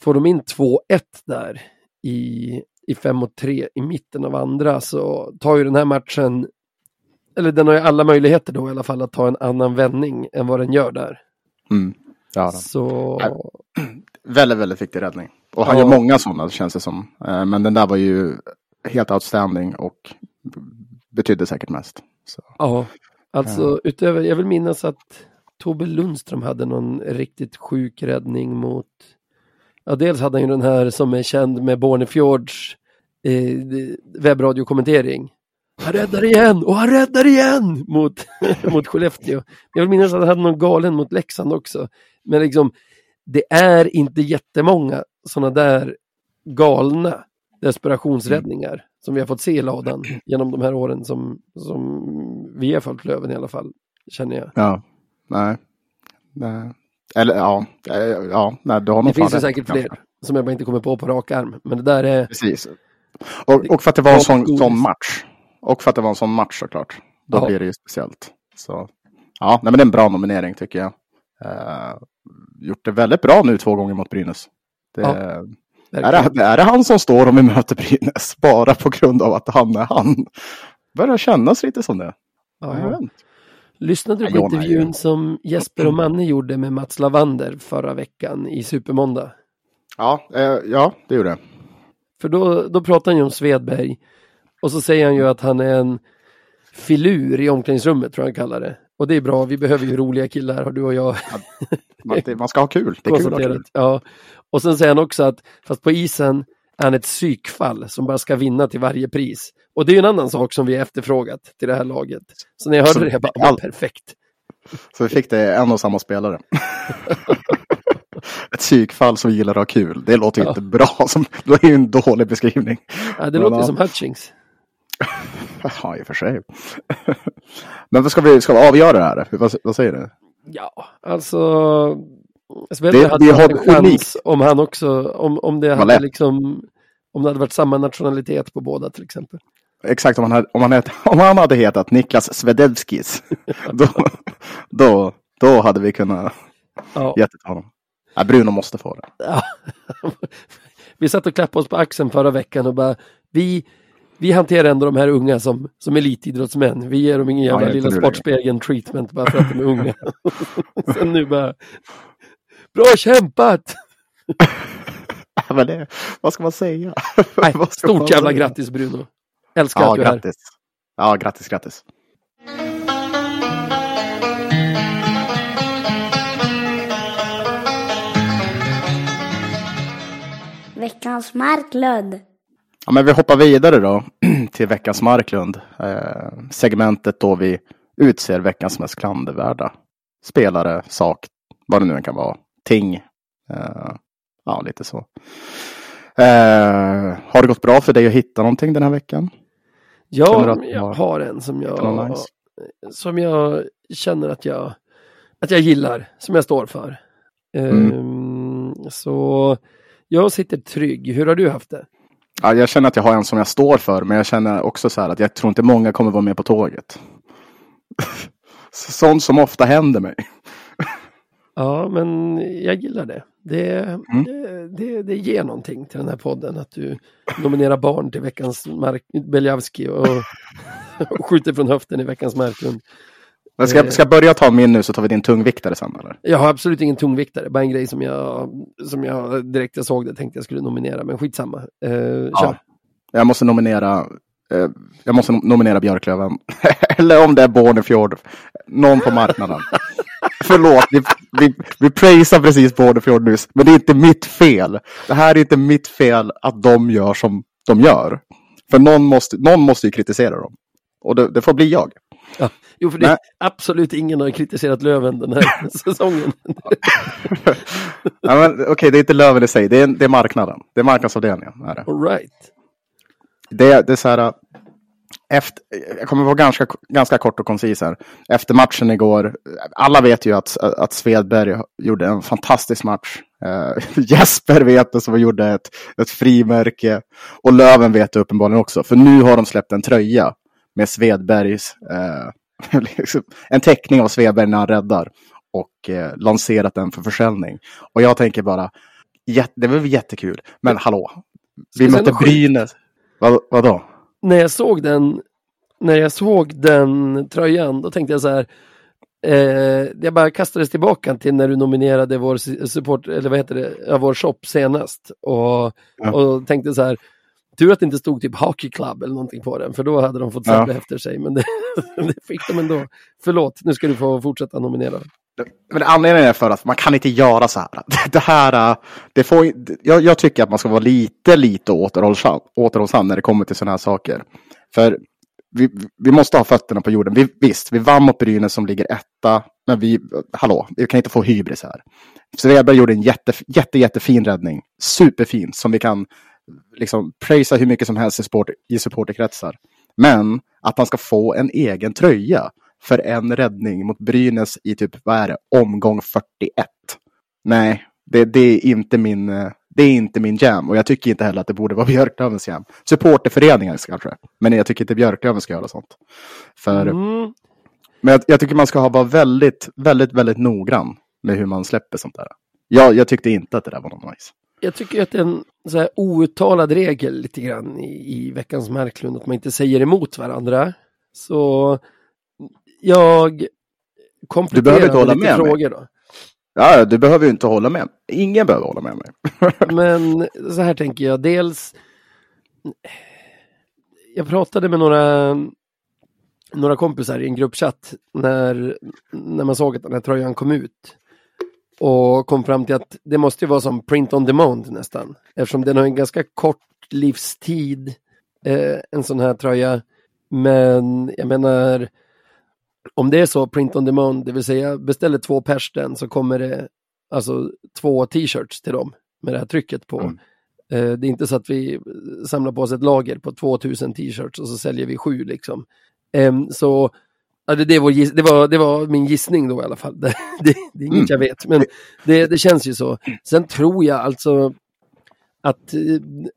A: får de in 2-1 där i, i 5 mot 3 i mitten av andra så tar ju den här matchen eller den har ju alla möjligheter då i alla fall att ta en annan vändning än vad den gör där.
B: Mm. Ja,
A: Så
B: väldigt, väldigt viktig räddning. Och han
A: Ja.
B: gör många sådana känns det som. Eh, Men den där var ju helt outstanding och betydde säkert mest. Så.
A: ja, alltså utöver, jag vill minnas att Tobbe Lundström hade någon riktigt sjuk räddning mot, ja dels hade han ju den här som är känd med Bornefjords eh, webbradiokommentering. Han räddar igen och han räddar igen mot, mot Skellefteå. Jag vill minnas att han hade någon galen mot Leksand också. Men liksom, det är inte jättemånga sådana där galna desperationsräddningar som vi har fått se i ladan genom de här åren som, som vi har följt Löven i alla fall, känner jag.
B: Ja, nej. nej. Eller ja, eh, ja nej, du har nog
A: Det finns ju säkert
B: kanske.
A: fler som jag bara inte kommer på på rak arm. Men det där är,
B: Precis. Och, och för att det var en sån, sån match. Och för att det var en sån match såklart. Då
A: Ja.
B: blir det ju speciellt. Så ja, nej, men det är en bra nominering tycker jag. Eh, gjort det väldigt bra nu två gånger mot Brynäs. Det,
A: Ja,
B: är, det, är det han som står om vi möter Brynäs bara på grund av att han är han? Börjar kännas lite som det.
A: Ja.
B: Jag inte.
A: Lyssnade du på
B: Jonna
A: intervjun
B: ju-
A: som Jesper och Manne gjorde med Mats Lavander förra veckan i Supermåndag?
B: Ja, eh, ja, det gjorde det.
A: För då, då pratar han ju om Svedberg och så säger han ju att han är en filur i omklädningsrummet tror jag han kallar det. Och det är bra, vi behöver ju roliga killar har du och jag
B: Man, ska ha kul. Det är kul kul.
A: Ja. Och sen säger han också att fast på isen är han ett psykfall som bara ska vinna till varje pris. Och det är ju en annan sak som vi har efterfrågat till det här laget. Så när jag hörde
B: Så-
A: det, jag bara,
B: all-
A: perfekt.
B: Så vi fick det en och samma spelare. Ett psykfall som gillar att ha kul. Det låter ju
A: Ja.
B: inte bra. Som, det är ju en dålig beskrivning.
A: Ja, det
B: Men,
A: låter
B: ja.
A: som Hutchings.
B: Ja, i och för sig. Men vad ska vi, ska vi avgöra det här? Vad, vad säger du?
A: Ja, alltså Svedberg
B: Det-
A: hade
B: det
A: haft en chans
B: unikt.
A: om han också, om, om det hade liksom, om det hade varit samma nationalitet på båda till exempel.
B: Exakt, om han hade, om han hade, om han hade hetat Niklas Svedevskis. Då, då, då hade vi kunnat
A: Ja.
B: ge till honom. Ja, Bruno måste få det.
A: Ja. Vi satt och klappade oss på axeln förra veckan och bara, vi, vi hanterar ändå de här unga som, som elitidrottsmän. Vi ger dem ingen jävla
B: Ja,
A: lilla
B: inte du längre.
A: Sportspegeln treatment bara för att de är unga. Sen nu bara, bra kämpat!
B: Det, vad ska man säga?
A: Nej, stort jävla grattis Bruno. Älskar
B: Ja,
A: att du är här.
B: Ja, grattis, grattis.
D: Veckans Marklund.
B: Ja, men vi hoppar vidare då till veckans Marklund. Eh, segmentet då vi utser veckans mest klandervärda spelare, sak, vad det nu än kan vara. Ting. Eh, ja, lite så. Eh, har det gått bra för dig att hitta någonting den här veckan?
A: Ja, jag
B: har
A: en som jag,
B: nice?
A: som jag känner att jag, att jag gillar, som jag står för.
B: Mm.
A: Ehm, så jag sitter trygg. Hur har du haft det?
B: Ja, jag känner att jag har en som jag står för, men jag känner också så här att jag tror inte många kommer vara med på tåget. Sånt som ofta händer mig.
A: Ja, men jag gillar det. Det,
B: Mm.
A: det, det, det ger någonting till den här podden att du nominerar barn till veckans Beljavski och, och skjuter från höften i veckans Marklund.
B: Men ska, ska jag börja ta min nu så tar vi din tungviktare sen eller?
A: Jag har absolut ingen tungviktare, bara en grej som jag, som jag direkt jag såg det tänkte jag skulle nominera, men skitsamma. Eh.
B: Ja. Jag måste nominera eh, jag måste nom- nominera Björklöven. Eller om det är Bornefjord. Någon på marknaden. Förlåt, vi, vi, vi praisar precis Bornefjord nyss. Men det är inte mitt fel. Det här är inte mitt fel att de gör som de gör. För någon måste, någon måste ju kritisera dem. Och det, det får bli jag.
A: Jo, för det är
B: Nej.
A: absolut ingen har kritiserat Löven den här säsongen.
B: Ja, Okej, det är inte Löven i sig. Det är, det är marknaden. Det är marknadsavdelningen. Är det.
A: All right.
B: Det, det är så här. äh, Efter, jag kommer vara ganska, ganska kort och koncis här. Efter matchen igår. Alla vet ju att, att Svedberg gjorde en fantastisk match. Eh, Jesper vet det som gjorde ett, ett frimärke. Och Löven vet det uppenbarligen också. För nu har de släppt en tröja med Svedbergs. Liksom, en teckning av Svedberg när han räddar. Och eh, lanserat den för försäljning. Och jag tänker bara. Det var jättekul. Men hallå. Vi mötte? Brynäs. Vad, vadå?
A: När jag såg den, när jag såg den tröjan, då tänkte jag så här. Eh, jag bara kastades tillbaka till när du nominerade vår support, eller vad heter det, ja, vår shop senast. Och,
B: Ja.
A: och tänkte så här. Tur att det inte stod typ Hockey Club eller någonting på den, för då hade de fått
B: Ja.
A: samla efter sig. Men det, det fick de ändå. Förlåt, nu ska du få fortsätta nominera.
B: Men anledningen är för att man kan inte göra så här. Det här, äh, det får, jag, jag tycker att man ska vara lite, lite återhållsam, återhållsam när det kommer till sådana här saker. För vi, vi måste ha fötterna på jorden. Vi, visst, vi vann mot Brynäs som ligger etta, men vi, hallå, vi kan inte få hybris här. Svedberg gjorde en jätte, jätte, jättefin räddning. Superfin, som vi kan liksom prisa hur mycket som helst i, support, i supporterkretsar. Men att han ska få en egen tröja för en räddning mot Brynäs i typ, vad är det, omgång 41. Nej, det, det, är inte min, eh, det är inte min jam. Och jag tycker inte heller att det borde vara Björklövens jam. Supporterföreningen kanske. Men jag tycker inte Björklöven ska göra sånt. För,
A: Mm.
B: Men jag, jag tycker man ska ha vara väldigt, väldigt, väldigt noggrann med hur man släpper sånt där. Jag, jag tyckte inte att det där var något nice.
A: Jag tycker att det är en så här outtalad regel lite grann i, i veckans Marklund, att man inte säger emot varandra. Så jag
B: Du
A: kompletterar
B: behöver inte hålla
A: med lite frågor då.
B: Ja, du behöver ju inte hålla med. Ingen behöver hålla med mig.
A: Men så här tänker jag, dels jag pratade med några, några kompisar i en gruppchatt när, när man såg att den här tröjan kom ut. Och kom fram till att det måste ju vara som print on demand nästan. Eftersom den har en ganska kort livstid, eh, en sån här tröja. Men jag menar, om det är så print on demand, det vill säga beställer två pers den så kommer det alltså två t-shirts till dem med det här trycket på.
B: Mm.
A: Eh, det är inte så att vi samlar på oss ett lager på 2000 t-shirts och så säljer vi sju liksom. Em, så ja, det, det, var, det, var, det var min gissning då i alla fall. Det, det, det är inget
B: Mm.
A: jag vet, men det, det känns ju så. Sen tror jag alltså att, eh,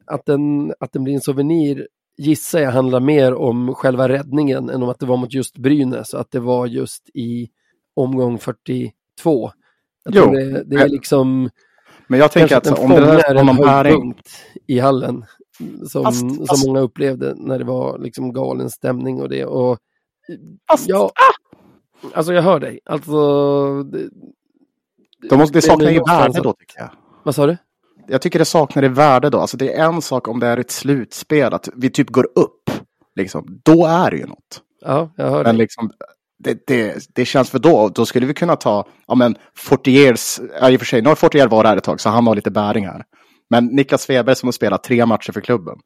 A: att, den, att den blir en souvenir gissar jag handlar mer om själva räddningen än om att det var mot just Brynäs, att det var just i omgång 42. Jag
B: Jo,
A: det, det är liksom
B: Men jag tänker att om det där var någon
A: höjdpunkt i hallen. som,
B: Fast-
A: som
B: fast-
A: många upplevde när det var liksom galen stämning och det. Och,
B: Fast,
A: ja, alltså jag hör dig. Alltså, det,
B: de måste, det saknar ju värde då tycker jag.
A: Vad sa du?
B: Jag tycker det saknar i värde då. Alltså det är en sak om det är ett slutspel, att vi typ går upp. Liksom. Då är det ju något.
A: Ja, jag hör
B: Men
A: dig.
B: liksom, det, det, det känns för då, då skulle vi kunna ta, ja men Fortiers, ja i och för sig, nu har Fortier varit här ett tag så han har lite bäring här. Men Niklas Weber som har spelat tre matcher för klubben.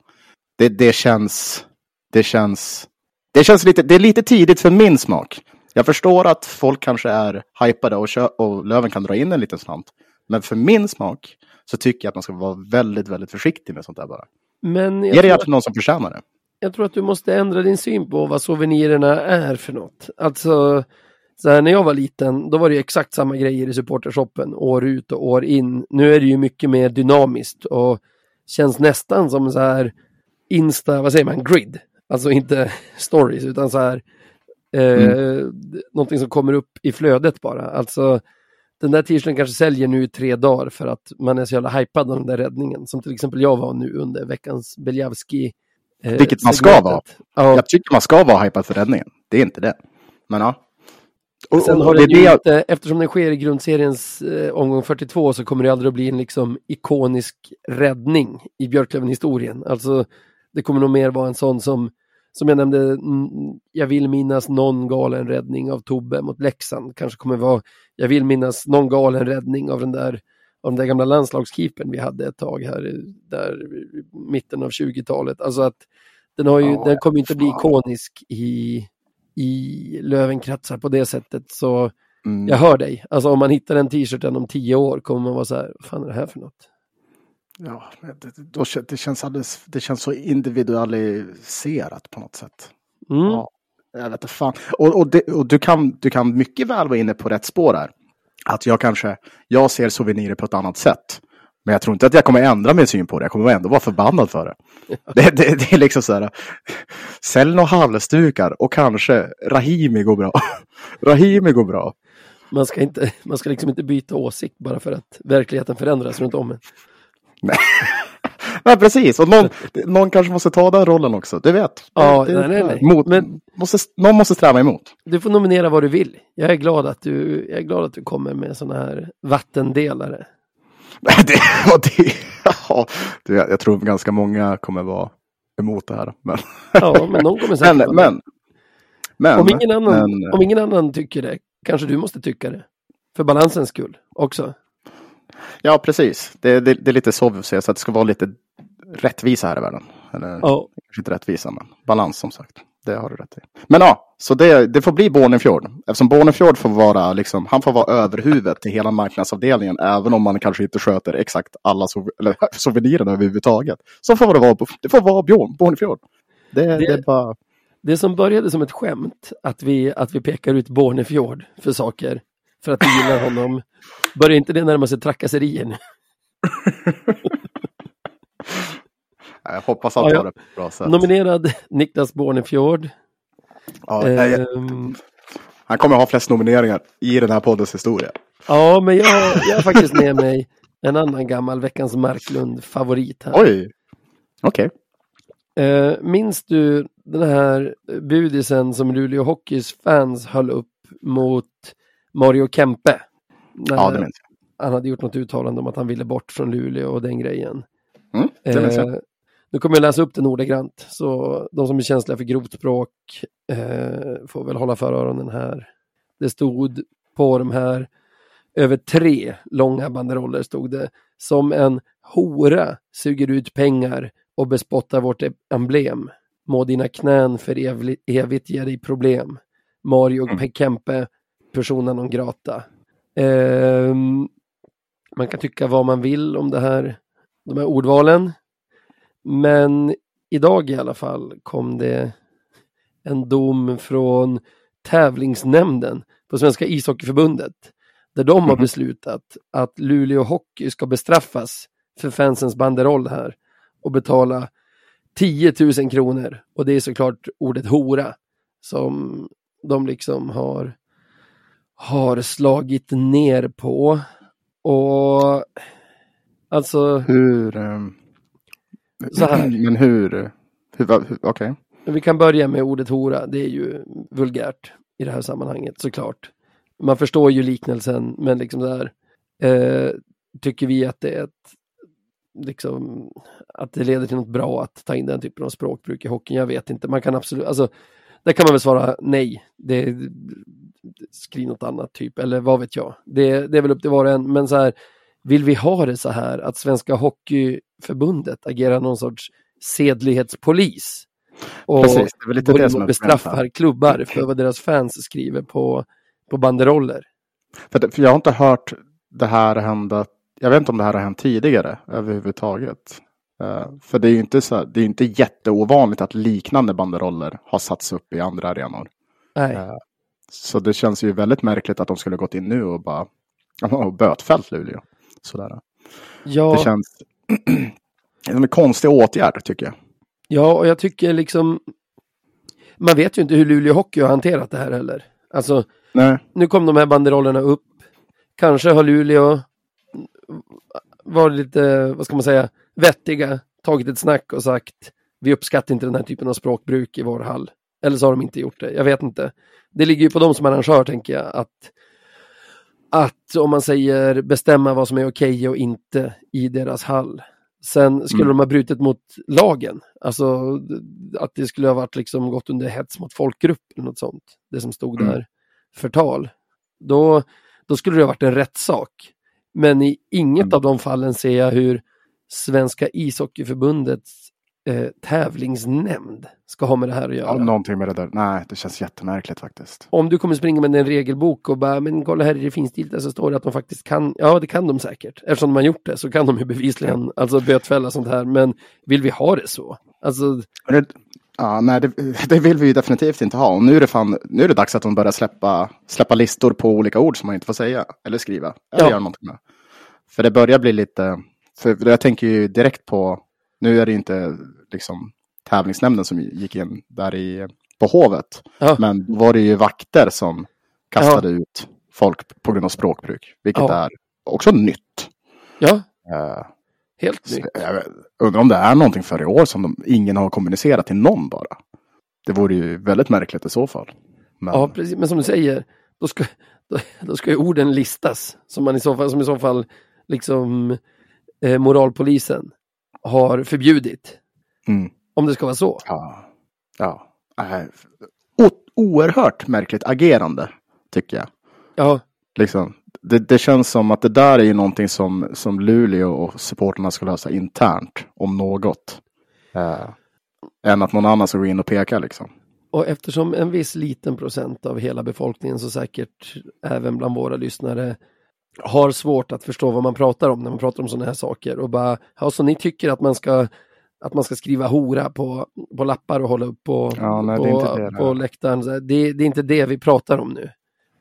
B: Det, det känns, det känns, det känns lite, det är lite tidigt för min smak. Jag förstår att folk kanske är hypade och, kö, och Löven kan dra in en liten slant. Men för min smak så tycker jag att man ska vara väldigt, väldigt försiktig med sånt där bara.
A: Men jag
B: Ge det
A: tror,
B: till någon som förtjänar det.
A: jag tror att du måste ändra din syn på vad souvenirerna är för något. Alltså, så här, när jag var liten, då var det ju exakt samma grejer i supportershoppen, år ut och år in. Nu är det ju mycket mer dynamiskt och känns nästan som så här Insta, vad säger man, grid. Alltså inte stories, utan så här eh, någonting som kommer upp i flödet bara. Alltså, den där t-shirten kanske säljer nu i tre dagar för att man är så jävla hypad av den där räddningen. Som till exempel jag var nu under veckans Beljavski. Eh,
B: Vilket man ska
A: segmentet.
B: vara.
A: Ja,
B: Jag tycker man ska vara hypad för räddningen. Det är inte det. Men ja. Och,
A: Sen
B: och
A: har
B: det är
A: ju
B: det,
A: inte, eftersom den sker i grundseriens eh, omgång 42 så kommer det aldrig att bli en liksom ikonisk räddning i Björklöven-historien. Alltså det kommer nog mer vara en sån som, som jag nämnde, mm, jag vill minnas någon galen räddning av Tobbe mot Leksand. Kanske kommer vara, jag vill minnas någon galen räddning av den där, av den där gamla landslagskeepern vi hade ett tag här, där i mitten av 20-talet. Alltså att den, har ju,
B: Ja,
A: den kommer inte bli ikonisk i, i Lövenkretsar på det sättet. Så
B: mm,
A: jag hör dig. Alltså om man hittar en t-shirten om tio år kommer man vara så här, vad fan är det här för något?
B: Ja, det, då, det, känns alldeles, det känns så individualiserat på något sätt.
A: Mm.
B: Ja, jag vet inte fan. Och, och, det, och du, kan, du kan mycket väl vara inne på rätt spår där. Att jag kanske, jag ser souvenirer på ett annat sätt. Men jag tror inte att jag kommer ändra min syn på det. Jag kommer ändå vara förbannad för det. Det, det, det är liksom så här. Sälj några halsdukar och kanske Rahimi går bra. Rahimi går bra.
A: Man, ska inte, man ska liksom inte byta åsikt bara för att verkligheten förändras runt om en.
B: Nej, precis. Och någon, någon kanske måste ta den rollen också. Du vet.
A: Ja, nej, nej, nej.
B: Mot,
A: Men-
B: måste, någon måste sträva emot.
A: Du får nominera vad du vill. Jag är glad att du, jag är glad att du kommer med sådana här vattendelare.
B: det, det, ja, det, jag tror ganska många kommer vara emot det här. Men,
A: Ja, men någon kommer säkert
B: men, men, men,
A: om, ingen annan,
B: men-
A: om ingen annan tycker det, kanske du måste tycka det. För balansens skull också.
B: Ja, precis. Det, det, det är lite så vi ser, så att det ska vara lite rättvisa här i världen. Eller
A: Ja,
B: kanske inte rättvisa, men balans som sagt. Det har du rätt i. Men ja, så det, det får bli Bornefjord. Eftersom Bornefjord får vara, liksom, han får vara överhuvudet till hela marknadsavdelningen, även om man kanske inte sköter exakt alla sou- eller, souvenirerna överhuvudtaget. Så får det vara, det får vara Björn, Bornefjord. Det, det... är bara...
A: det som började som ett skämt, att vi, att vi pekar ut Bornefjord för saker, för att vi gillar honom, börjar inte det närma sig trakasserier nu?
B: Jag hoppas att
A: Ja,
B: ja. det på ett bra sätt.
A: Nominerad Niklas Bornefjord.
B: Ja,
A: Ehm,
B: han kommer ha flest nomineringar i den här poddens historia.
A: ja, men jag, jag har faktiskt med mig en annan gammal Veckans Marklund-favorit här.
B: Oj! Okej.
A: Eh, minns du den här budisen som Luleå Hockeys fans höll upp mot Mario Kempe?
B: Ja, det minns jag.
A: han hade gjort något uttalande om att han ville bort från Luleå och den grejen.
B: Mm, det minns jag.
A: Eh, nu kommer jag läsa upp den ordagrant, så de som är känsliga för grovt språk eh, får väl hålla för öronen här. Det stod på de här, över tre långa banderoller stod det, som en hora suger ut pengar och bespottar vårt emblem. Må dina knän för evigt ge dig problem. Mario
B: Mm.
A: Kempe, persona non grata. Ehm, man kan tycka vad man vill om det här, de här ordvalen. Men idag i alla fall kom det en dom från tävlingsnämnden på Svenska ishockeyförbundet. Där de har
B: Mhm.
A: beslutat att Luleå Hockey ska bestraffas för fansens banderoll här och betala 10 000 kronor. Och det är såklart ordet hora som de liksom har, har slagit ner på. Och alltså,
B: Hur... ehm,
A: så här.
B: Men hur? hur, hur Okej.
A: Vi kan börja med ordet hora. Det är ju vulgärt i det här sammanhanget såklart. Man förstår ju liknelsen, men liksom där eh, tycker vi att det är ett liksom att det leder till något bra att ta in den typen av språkbruk i hockeyn. Jag vet inte. Man kan absolut, alltså, där kan man väl svara nej. Det, skriv något annat typ, eller vad vet jag. Det, det är väl upp till var och en, men så här, vill vi ha det så här att Svenska Hockeyförbundet agerar någon sorts sedlighetspolis? Och
B: Precis, det är väl lite det som
A: bestraffar klubbar för vad deras fans skriver på, på banderoller.
B: För, det- för jag har inte hört det här hända. Jag vet inte om det här har hänt tidigare överhuvudtaget. Eh, för det är ju inte, så, det är inte jätteovanligt att liknande banderoller har satts upp i andra arenor.
A: Nej.
B: Ja. Så det känns ju väldigt märkligt att de skulle gått in nu och bara och bötfällt Luleå. Sådär.
A: Ja,
B: Det känns som en konstig åtgärd tycker jag.
A: ja, och jag tycker liksom man vet ju inte hur Luleå Hockey har hanterat det här heller. Alltså,
B: Nej.
A: nu kom de här banderollerna upp. Kanske har Luleå varit lite, vad ska man säga, vettiga, tagit ett snack och sagt vi uppskattar inte den här typen av språkbruk i vår hall. Eller så har de inte gjort det, jag vet inte. Det ligger ju på dem som arrangör, tänker jag, att, att om man säger bestämma vad som är okej och inte i deras hall. Sen skulle
B: Mm.
A: de ha brutit mot lagen, alltså att det skulle ha varit liksom gått under hets mot folkgrupp eller något sånt, det som stod
B: Mm.
A: där, förtal. Då, då skulle det ha varit en rättssak. Men i inget
B: Mm.
A: av de fallen ser jag hur Svenska ishockeyförbundets eh, tävlingsnämnd ska ha med det här att göra.
B: Ja, någonting med det där. Nej, det känns jättemärkligt faktiskt.
A: Om du kommer springa med en regelbok och bara, men kolla här i det finstilta så står det att de faktiskt kan, ja det kan de säkert. Eftersom de har gjort det så kan de ju bevisligen alltså bötfälla sånt här. Men vill vi ha det så? Alltså,
B: det, ja, nej, det, det vill vi ju definitivt inte ha. Och nu är det, fan, nu är det dags att de börjar släppa, släppa listor på olika ord som man inte får säga eller skriva. Eller
A: Ja.
B: göra någonting med. För det börjar bli lite, för jag tänker ju direkt på, nu är det inte liksom tävlingsnämnden som gick in där i, på Hovet.
A: ja,
B: Men då var det ju vakter som kastade ut folk på grund av språkbruk. Vilket
A: Ja.
B: är också nytt.
A: ja
B: Eh,
A: helt nytt.
B: jag undrar om det är någonting för i år som de, ingen har kommunicerat till någon bara. Det vore ju väldigt märkligt i så fall. Men,
A: Ja, precis. Men som du säger, då ska, då, då ska ju orden listas. Som, man i så fall, som i så fall liksom eh, moralpolisen har förbjudit.
B: Mm.
A: Om det ska vara så.
B: ja, ja. Äh, o- oerhört märkligt agerande, tycker jag.
A: Ja,
B: Liksom, det, det känns som att det där är ju någonting som, som Luleå och supporterna ska lösa internt, om något. Eh, än att någon annan ska gå in och peka liksom.
A: och eftersom en viss liten procent av hela befolkningen, så säkert även bland våra lyssnare, har svårt att förstå vad man pratar om när man pratar om sådana här saker och bara, ja, så ni tycker att man ska att man ska skriva hora på, på lappar och hålla upp på,
B: Ja, nej,
A: på,
B: det det
A: på läktaren. Det, det är inte det vi pratar om nu.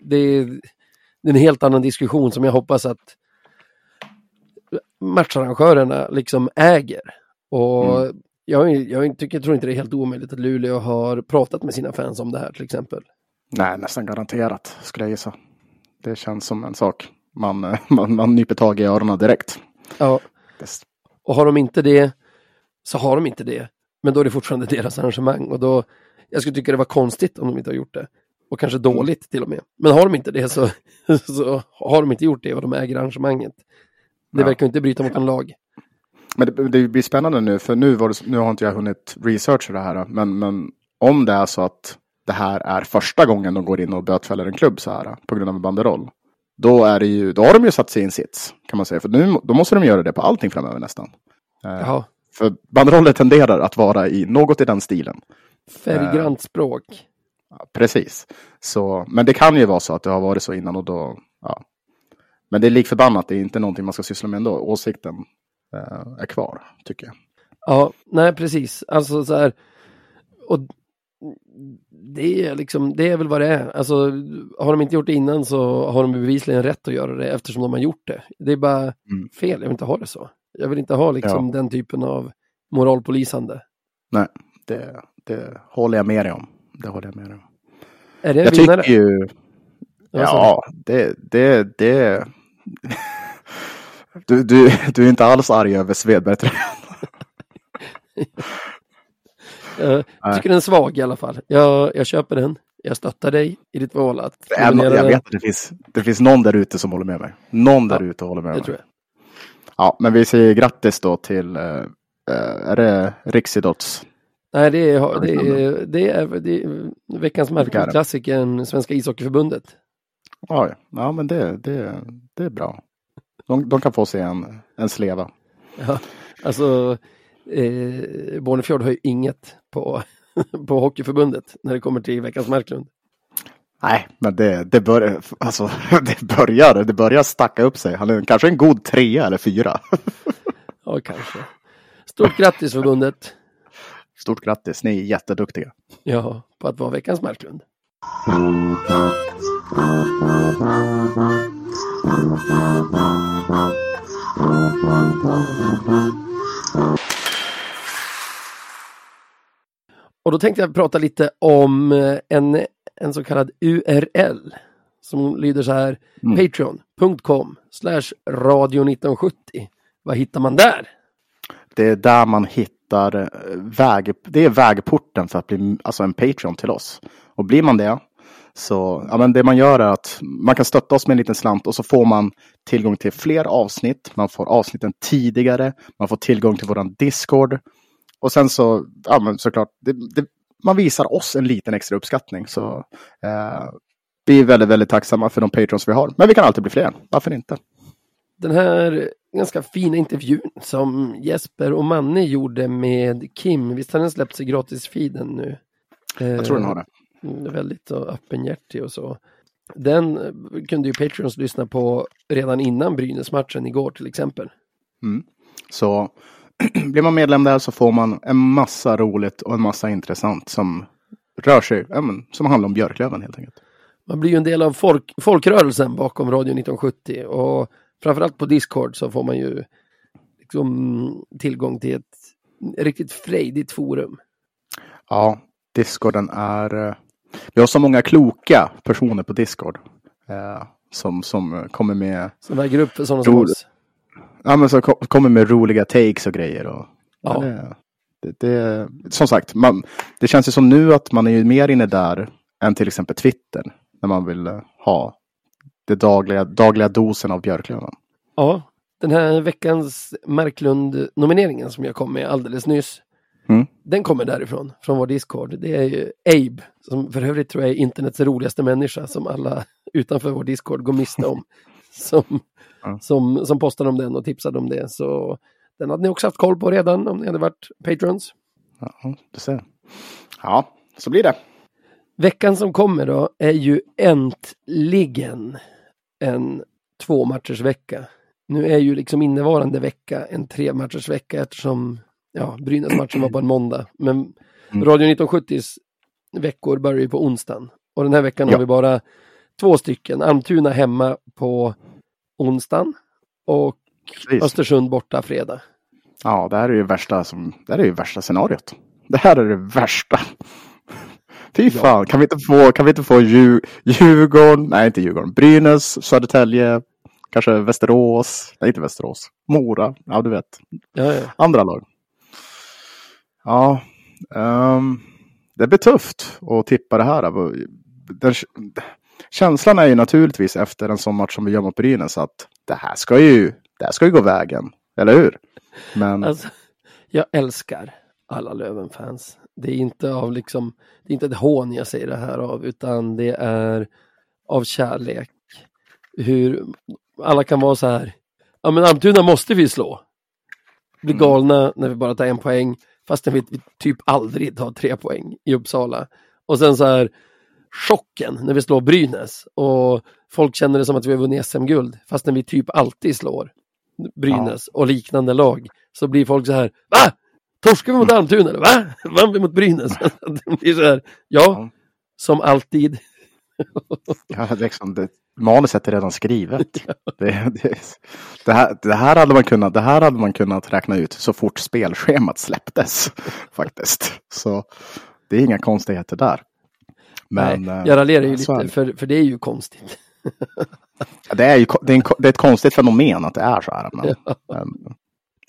A: Det är, det är en helt annan diskussion som jag hoppas att matcharrangörerna liksom äger. Och
B: Mm.
A: jag, jag tycker, tror inte det är helt omöjligt att Luleå har pratat med sina fans om det här till exempel.
B: Nej, nästan garanterat skulle jag gissa. Det känns som en sak man, man, man nyper tag i öronen direkt.
A: Ja, och har de inte det så har de inte det. Men då är det fortfarande deras arrangemang och då, jag skulle tycka det var konstigt om de inte har gjort det. Och kanske dåligt till och med. Men har de inte det så, så har de inte gjort det och de äger arrangemanget. Det
B: Ja.
A: verkar inte bryta mot en lag.
B: men det, det blir spännande nu, för nu, det, nu har inte jag hunnit researcha det här. Men, men om det är så att det här är första gången de går in och bötfäller en klubb så här på grund av en banderoll. Då, är ju, då har de ju satt sig i en sits, kan man säga. För nu, då måste de göra det på allting framöver nästan. Eh,
A: Jaha,
B: För banderoller tenderar att vara i något i den stilen.
A: färggrant språk.
B: Ja, precis. Så, men det kan ju vara så att det har varit så innan och då, ja. Men det är lik förbannat, det är inte någonting man ska syssla med ändå. Åsikten eh, är kvar, tycker jag.
A: Ja, nej precis. Alltså så här. Och det är liksom, det är väl vad det är. Alltså har de inte gjort det innan så har de bevisligen rätt att göra det eftersom de har gjort det. Det är bara
B: Mm.
A: fel, jag vill inte ha det så. Jag vill inte ha liksom den typen av moralpolisande.
B: Nej, det, det håller jag med dig om. Det håller jag med dig om.
A: Är det
B: Jag
A: vinnare?
B: tycker ju,
A: Ja,
B: ja, det, det, det. Du, du, du är inte alls arg över Svedberg
A: Jag tycker den är svag i alla fall. Jag, jag köper den. Jag stöttar dig i ditt val att
B: jag
A: den.
B: vet att det finns, det finns någon där ute som håller med mig. Någon där
A: Ja,
B: ute håller med
A: Det
B: mig.
A: tror jag.
B: Ja, men vi säger grattis då till, eh, eh, är det Riksidrotts?
A: Nej, det är, det är, det är, det är veckans märkesklassikern Svenska ishockeyförbundet.
B: Ja, ja. ja men det, det, det är bra. De, de kan få sig en, en sleva.
A: Ja, alltså, eh, Bornefjord har ju inget på, på Hockeyförbundet när det kommer till veckans Marklund.
B: Nej, men det, det, bör, alltså, det börjar det börjar stacka upp sig. Han är kanske en god trea eller fyra.
A: Ja, kanske. Stort grattis förbundet.
B: Stort grattis, ni är jätteduktiga.
A: Ja, på att vara veckans Marklund. Och då tänkte jag prata lite om eh, en, en så kallad URL som lyder så här
B: Mm.
A: patreon.com slash radio 1970. Vad hittar man där?
B: Det är där man hittar eh, väg, det är vägporten för att bli alltså en Patreon till oss. Och blir man det så, ja men det man gör är att man kan stötta oss med en liten slant och så får man tillgång till fler avsnitt. Man får avsnitten tidigare. Man får tillgång till våran Discord. Och sen så, ja men såklart, det, det, man visar oss en liten extra uppskattning. Så eh, vi är väldigt, väldigt tacksamma för de Patrons vi har. Men vi kan alltid bli fler. Varför inte?
A: Den här ganska fina intervjun som Jesper och Manne gjorde med Kim, visst har den släppts i gratisfeeden nu?
B: Jag tror den har det.
A: Mm, Väldigt öppenhjärtig och så. Den eh, kunde ju Patreons lyssna på redan innan Brynäs-matchen igår till exempel.
B: Så blir man medlem där så får man en massa roligt och en massa intressant som rör sig, ja, men, som handlar om Björklöven helt enkelt.
A: Man blir ju en del av folk, folkrörelsen bakom Radio 1970 och framförallt på Discord så får man ju liksom tillgång till ett riktigt frejdigt forum.
B: Ja, Discorden är... eh, Vi har så många kloka personer på Discord. Eh, som, som kommer med,
A: Som väger upp för sådana som oss.
B: Ja, men så ko- kommer med roliga takes och grejer. Och,
A: Ja.
B: det, det, det, som sagt, man, det känns ju som nu att man är ju mer inne där än till exempel Twitter. När man vill eh, ha det dagliga, dagliga dosen av Björklöven.
A: Ja, den här veckans Marklund-nomineringen som jag kom med alldeles nyss.
B: Mm.
A: Den kommer därifrån, från vår Discord. Det är ju Abe, som för övrigt tror jag är internets roligaste människa som alla utanför vår Discord går miste om. som, Som, som postade om den och tipsade om det. Så den hade ni också haft koll på redan om ni hade varit patrons.
B: Ja, du ser. Ja, så blir det.
A: Veckan som kommer då är ju äntligen en två matchers vecka. Nu är ju liksom innevarande vecka en tre matchers vecka eftersom ja, Brynäs-matchen var på en måndag. Men
B: Mm.
A: Radio 1970s veckor börjar ju på onsdagen. Och den här veckan
B: Ja.
A: har vi bara två stycken. Almtuna hemma på onsdagen och
B: Precis.
A: Östersund borta fredag.
B: Ja, det här är ju värsta, som, det här är ju värsta scenariot. Det här är det värsta. Fy fan, kan vi inte få, kan vi inte få Dju, Djurgården, nej inte Djurgården, Brynäs, Södertälje, kanske Västerås, nej inte Västerås, Mora, ja du vet,
A: Ja, ja.
B: andra lag. Ja, ehm, det blir tufft att tippa det här. Den, känslan är ju naturligtvis efter en sån match som vi gör mot Brynäs att det här ska ju, det här ska ju gå vägen, eller hur? Men
A: Alltså, jag älskar alla Löven-fans. Det är inte av liksom, det är inte ett hån jag säger det här av, utan det är av kärlek. Hur alla kan vara så här, ja men Almtuna måste vi slå. Blir
B: Mm.
A: galna när vi bara tar en poäng, fastän vi typ aldrig tar tre poäng i Uppsala. Och sen så här, chocken när vi slår Brynäs och folk känner det som att vi har vunnit SM-guld, fastän vi typ alltid slår Brynäs och liknande lag. Så blir folk så här, va? Torskar vi mot Almtuna? eller? Va? Vann vi mot Brynäs? det blir så här, ja,
B: Ja.
A: som alltid.
B: Ja, liksom, det, manuset är redan skrivet. Det, det, det, här, det, här hade man kunnat, det här hade man kunnat räkna ut så fort spelschemat släpptes. Faktiskt. Så det är inga konstigheter där.
A: Nej,
B: eh,
A: jag raljerar ju lite, för, för det är ju konstigt.
B: det, är ju, det, är en, det är ett konstigt fenomen att det är så här. Men, men,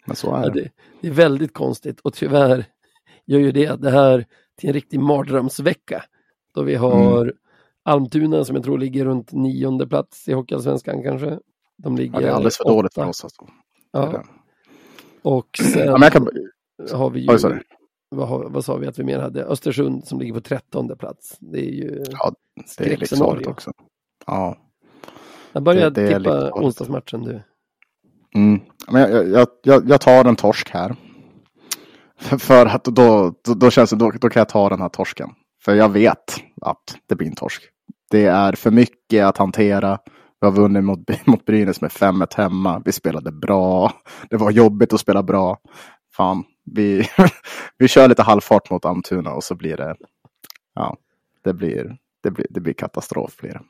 B: Men så är
A: Ja,
B: det.
A: det, det är väldigt konstigt och tyvärr gör ju det det här till en riktig mardrömsvecka. Då vi har
B: Mm.
A: Almtuna som jag tror ligger runt nionde plats i Hockeyallsvenskan kanske. De ligger
B: Ja, det är alldeles för dåligt för
A: åtta.
B: oss. Alltså.
A: Ja, och sen
B: Ja, kan...
A: har vi ju,
B: Oj.
A: Vad, vad sa vi att vi mer hade? Östersund som ligger på trettonde plats. Det är ju
B: Ja,
A: skräckscenario.
B: också. Ja.
A: Jag börjar
B: det- det
A: tippa
B: livsfarligt.
A: onsdagsmatchen du.
B: Mm. Men jag, jag, jag, jag tar en torsk här. För, för att då, då, då känns det, då, då kan jag ta den här torsken. För jag vet att det blir en torsk. Det är för mycket att hantera. Vi har vunnit mot, mot Brynäs med 5-1 hemma. Vi spelade bra. Det var jobbigt att spela bra. Fan, vi, vi kör lite halvfart mot Almtuna och så blir det, ja, det blir, det blir, det blir katastrof. Blir det.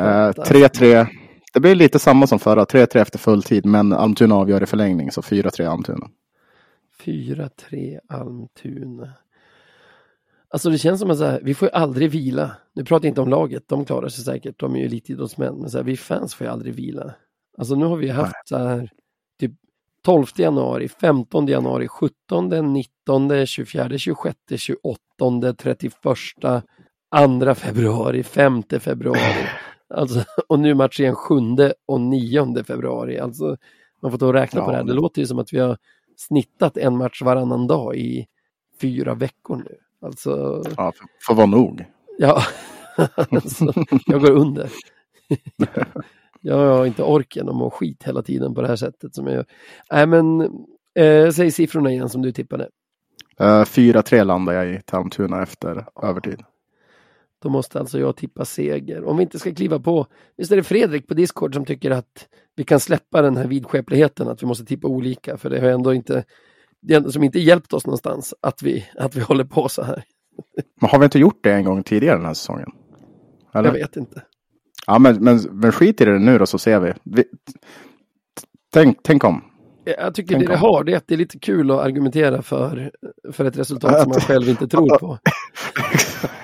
B: Eh, 3-3. Det blir lite samma som förra. 3-3 efter full tid, men Almtuna avgör i förlängning, så 4-3 Almtuna.
A: 4-3 Almtuna. Alltså det känns som att så här, vi får aldrig vila. Nu pratar jag inte om laget, de klarar sig säkert, de är ju elitidrottsmän. Men så här, vi fans får ju aldrig vila. Alltså nu har vi haft så här, 12 januari, 15 januari, 17, 19, 24, 26, 28, 31, 2 februari, 5 februari. Alltså, och nu match igen 7 och 9 februari. Alltså, man får ta och räkna på
B: Ja.
A: det här. Det låter ju som att vi har snittat en match varannan dag i fyra veckor nu. Alltså,
B: Ja, får vara nog.
A: ja, alltså, jag går under. jag har inte orken att må skit hela tiden på det här sättet som jag gör. Nej men, eh, säg siffrorna igen som du tippade.
B: Eh, 4-3 landar jag i Almtuna efter övertid.
A: Då måste alltså jag tippa seger. Om vi inte ska kliva på, visst är det Fredrik på Discord som tycker att vi kan släppa den här vidskepligheten att vi måste tippa olika för det har ändå inte, det är ändå som inte hjälpt oss någonstans att vi, att vi håller på så här.
B: Men har vi inte gjort det en gång tidigare den här säsongen? Eller?
A: Jag vet inte.
B: Ja, men, men, men skit i det nu då så ser vi. vi tänk, tänk om.
A: Jag tycker
B: Tänk
A: det
B: om.
A: har det är att det är lite kul att argumentera för, för ett resultat som man själv inte tror på.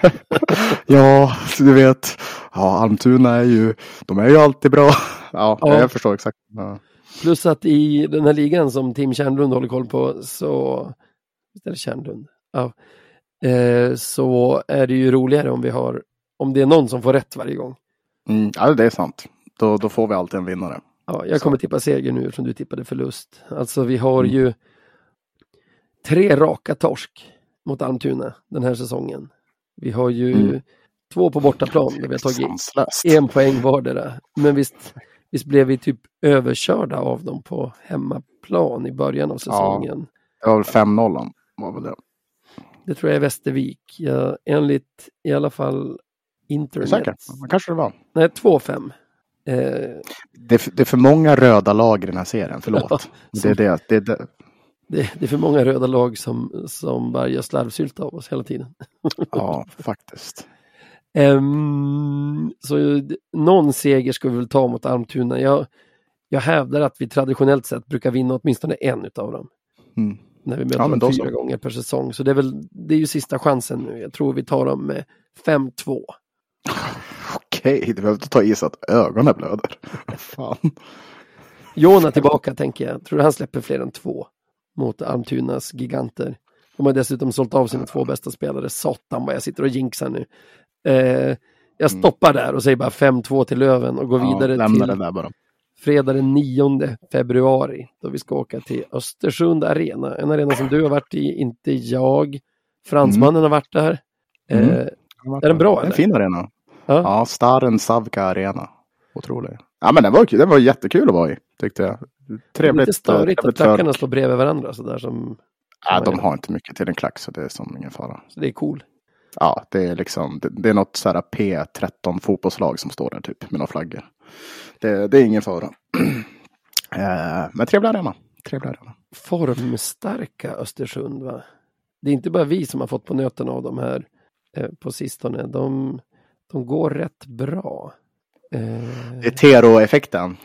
B: ja, du vet. Ja, Almtuna är ju, de är ju alltid bra. Ja,
A: Ja.
B: jag förstår exakt. Ja.
A: Plus att i den här ligan som Tim Kärnlund håller koll på så, visst är det Kärnlund? Ja. Eh, så är det ju roligare om vi har, om det är någon som får rätt varje gång.
B: Mm, ja, det är sant. Då, då får vi alltid en vinnare.
A: Ja, jag
B: Så.
A: kommer tippa seger nu eftersom du tippade förlust. Alltså vi har
B: Mm.
A: ju tre raka torsk mot Almtuna den här säsongen. Vi har ju
B: Mm.
A: två på bortaplan där vi har tagit
B: Sanslöst.
A: en poäng vardera. Men visst, visst blev vi typ överkörda av dem på hemmaplan i början av säsongen.
B: Det var väl 5-0 var väl det.
A: Det tror jag är Västervik. Ja, enligt i alla fall internet.
B: du säker? Ja, kanske det var.
A: Nej, 2-5. Eh,
B: Det det är för många röda lag i den här serien, förlåt.
A: Ja,
B: det, är det, det, det.
A: det, det är för många röda lag som, som bara gör slarvsylta av oss hela tiden.
B: Ja, faktiskt.
A: Ehm, så någon seger ska vi väl ta mot Almtuna. Jag, jag hävdar att vi traditionellt sett brukar vinna åtminstone en utav dem.
B: Mm.
A: När vi möter
B: Ja,
A: dem fyra
B: så.
A: gånger per säsong. Så det är väl det är ju sista chansen nu. Jag tror vi tar dem med 5-2.
B: Okej, du behöver inte ta i så att ögonen blöder. Fan.
A: Jona tillbaka tänker jag. Tror du han släpper fler än två mot Almtunas giganter? De har dessutom sålt av sina två bästa spelare. Satan vad jag sitter och jinxar nu. Eh, jag stoppar där och säger bara 5-2 till Löven och går
B: Mm. Ja,
A: vidare
B: lämna
A: till
B: där bara.
A: fredag den 9 februari då vi ska åka till Östersund Arena. En arena som du har varit i, inte jag. Fransmannen har varit där.
B: Mm.
A: Eh, Är den bra,
B: En
A: eller?
B: fin arena.
A: Ja.
B: Ja, Staren Savka Arena. Otrolig. Ja, men den var, den var jättekul att vara i, tyckte jag. Trevligt.
A: lite störigt att klackarna står bredvid varandra sådär som...
B: Ja, de har inte mycket till en klack så det är som ingen fara.
A: Så det är cool.
B: Ja, det är liksom, det, det är något så här P13 fotbollslag som står där typ med några flaggor. Det, det är ingen fara. eh, men trevlig arena. Trevlig arena.
A: formstarka Östersund. Va? Det är inte bara vi som har fått på nöten av de här eh, på sistone. De, de går rätt bra. Eh,
B: Det är Tero-effekten.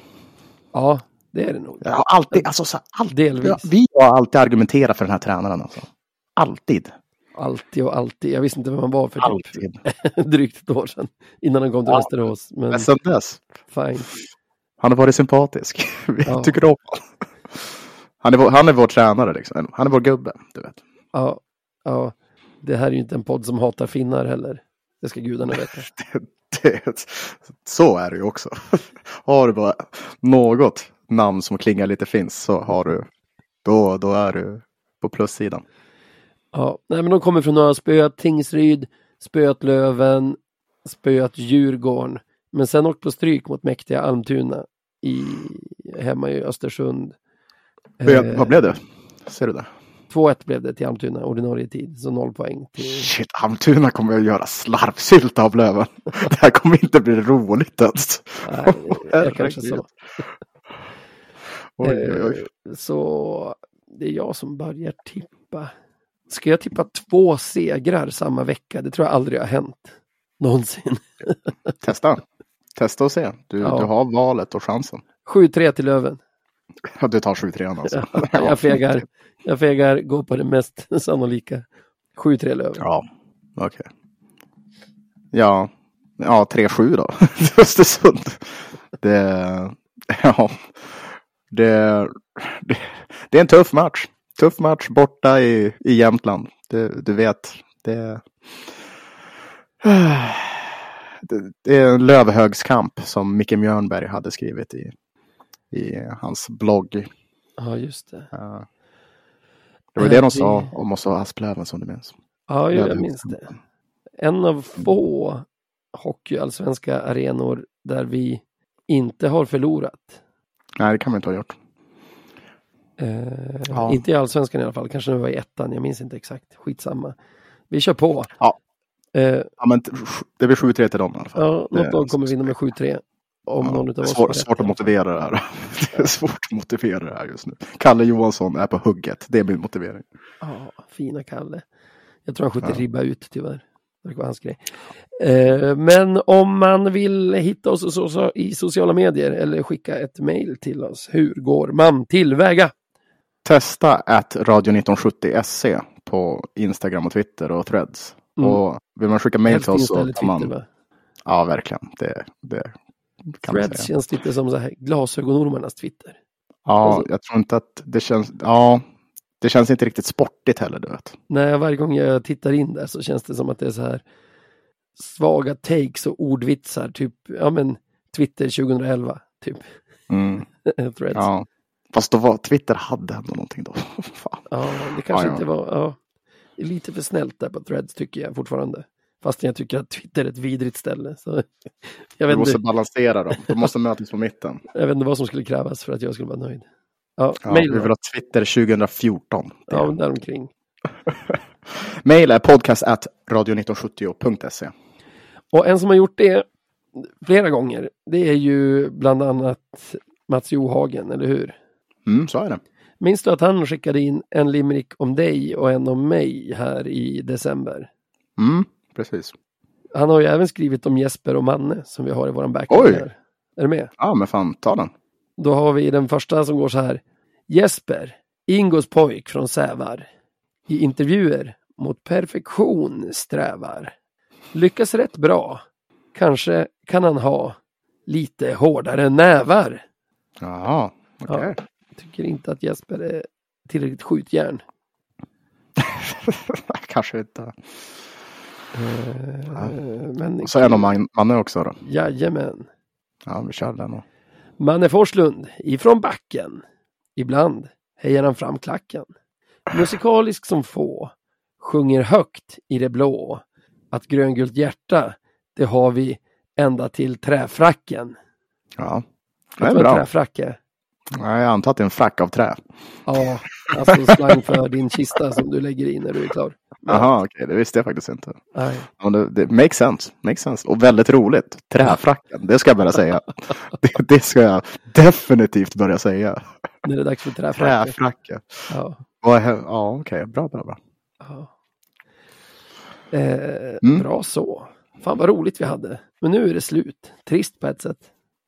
A: ja, det är det nog.
B: Jag har alltid, alltså så, alltid, vi har alltid argumenterat för den här tränaren alltså. Alltid.
A: Alltid och alltid. Jag visste inte vem han var för typ drygt ett år sedan. Innan han kom till
B: Ja.
A: Västerås. Men
B: Men sen dess.
A: fine.
B: Han har varit sympatisk. Vi
A: Ja.
B: tycker om honom. Han är, vår, han är vår tränare liksom. Han är vår gubbe, du vet.
A: Ja, ja. Det här är ju inte en podd som hatar finnar heller. Det ska gudarna veta.
B: Det, det, så är det ju också. Har du bara något namn som klingar lite finns så har du, då, då är du på plussidan.
A: Ja, nej, men de kommer från några spöat Tingsryd, spöat Löven, spöat Djurgården. Men sen åkt på stryk mot mäktiga Almtuna i, hemma i Östersund.
B: Eh, Vad blev det? Ser du det?
A: 2-1 blev det till Almtuna, ordinarie tid, så noll poäng. Till...
B: Shit, Almtuna kommer att göra slarvsylta av Löven. Det här kommer inte bli roligt ens.
A: Nej, jag kanske sa.
B: Oj, oj, oj.
A: Eh, Så det är jag som börjar tippa. Ska jag tippa två segrar samma vecka? Det tror jag aldrig har hänt. Någonsin.
B: Testa. Testa och se. Du,
A: Ja.
B: du har valet och chansen.
A: 7-3 till Löven.
B: Ja, du tar 7-3 alltså.
A: Jag fegar. Jag fegar, går på det mest sannolika. 7-3 Löven.
B: Ja, okej. Ja, ja 3-7 då. Östersund. Det, ja, det, det, det är en tuff match. Tuff match borta i, i Jämtland. Det, du vet, det, det, det är en lövhögskamp som Micke Mjörnberg hade skrivit i, i hans blogg.
A: Ja, just det.
B: Eh, Det var det de sa om oss och Asplöven som du minns.
A: Ja, jag
B: Lövhögskampen.
A: minns det. En av få hockeyallsvenska arenor där vi inte har förlorat.
B: Nej, det kan man inte ha gjort.
A: Eh,
B: Ja.
A: Inte i allsvenskan i alla fall, kanske det var i ettan, jag minns inte exakt. Skitsamma. Vi kör på.
B: Ja.
A: Eh,
B: Ja, men det blir 7-3 till dem i alla fall.
A: ja, något lag kommer vinna med 7-3. Om
B: Ja,
A: någon oss får
B: svår, svårt att motivera det här. Det är svårt att motivera det här just nu. Kalle Johansson är på hugget. Det är min motivering.
A: Ja, fina Kalle. Jag tror han skjuter
B: Ja.
A: ribba ut tyvärr. Det var hans grej. Eh, men om man vill hitta oss i sociala medier eller skicka ett mejl till oss, hur går man tillväga?
B: Testa att radio1970se på Instagram och Twitter och Threads.
A: Mm.
B: Och vill man skicka
A: Helst
B: till oss så kan man...
A: Va?
B: Ja, verkligen. Det, det
A: Threads känns lite som så här glasögonormarnas Twitter.
B: Ja,
A: alltså-
B: jag tror inte att det känns... Ja, det känns inte riktigt sportigt heller, du vet.
A: När varje gång jag tittar in där så känns det som att det är så här svaga takes och ordvitsar, typ, ja men Twitter 2011, typ.
B: Mm,
A: Threads.
B: ja. Fast då var Twitter hade ändå någonting då. Fan.
A: Ja, det kanske
B: Ja, ja.
A: inte var... Ja, lite för snällt där på Threads tycker jag fortfarande. Fast jag tycker att Twitter är ett vidrigt ställe. Så jag, vet
B: måste
A: inte,
B: balansera dem. De måste mötas på mitten.
A: jag vet inte vad som skulle krävas för att jag skulle vara nöjd. Ja,
B: Ja, vi vill ha Twitter 2014. Det
A: Ja, däromkring.
B: Mail är podcast at radio1970.se.
A: Och en som har gjort det flera gånger, det är ju bland annat Mats Johagen, eller hur?
B: Mm, så är det.
A: Minns du att han skickade in en limerick om dig och en om mig här i december?
B: Mm, precis.
A: Han har ju även skrivit om Jesper och Manne som vi har i våran backup
B: Oj.
A: här. Är du med?
B: Ja, men fan, ta den.
A: Då har vi den första som går så här. Jesper, Ingos pojk från Sävar. I intervjuer mot perfektion strävar. Lyckas rätt bra. Kanske kan han ha lite hårdare nävar.
B: Jaha, okej.
A: Tycker inte att Jesper är tillräckligt skjutjärn.
B: Kanske inte.
A: Eh, Men
B: Så en om man, Manne också då.
A: jajamän.
B: Ja, vi kör den då.
A: Manne Forslund ifrån backen. Ibland hejar han fram klacken. Musikalisk som få. Sjunger högt i det blå. Att gröngult hjärta, det har vi ända till träfracken.
B: Ja, det är bra.
A: träfrack
B: Ja, jag antar att det är en frack av trä.
A: Ja, alltså slang för din kista som du lägger i när du är klar.
B: Jaha, okej, det visste jag faktiskt inte.
A: Nej.
B: Ja, det, det makes sense. Makes sense. Och väldigt roligt. Träfracken, det ska jag börja säga. Det, det ska jag definitivt börja säga.
A: Det är dags för träfracken.
B: Träfracka.
A: Ja.
B: Ja, okej. Bra, bra, bra.
A: ja. Eh,
B: Mm.
A: Bra så. Fan vad roligt vi hade. Men nu är det slut. Trist på ett sätt.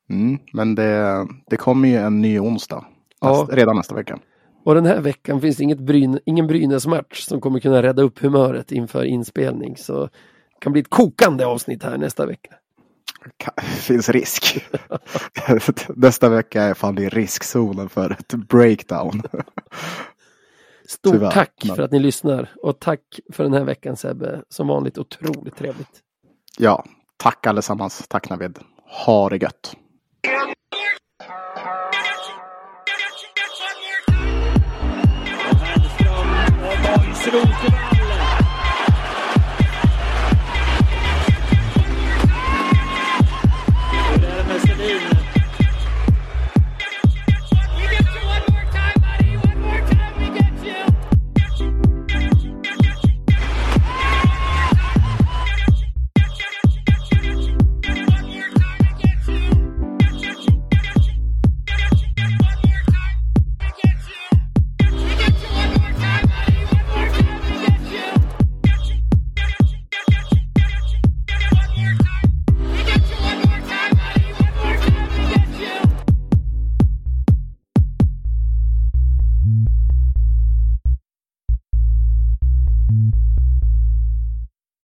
B: Mm, men det, det kommer ju en ny onsdag.
A: Ja.
B: Nästa, redan nästa vecka.
A: Och den här veckan finns det inget Bryn, ingen Brynäs-match som kommer kunna rädda upp humöret inför inspelning. Så det kan bli ett kokande avsnitt här nästa vecka.
B: Ka- finns risk. nästa vecka är fan i riskzonen för ett breakdown.
A: Stort
B: Tyvärr,
A: tack
B: men-
A: för att ni lyssnar och tack för den här veckan Sebbe. Som vanligt otroligt trevligt.
B: Ja, tack allesammans. Tack Navid. Ha det gött.
E: Sit on the ground.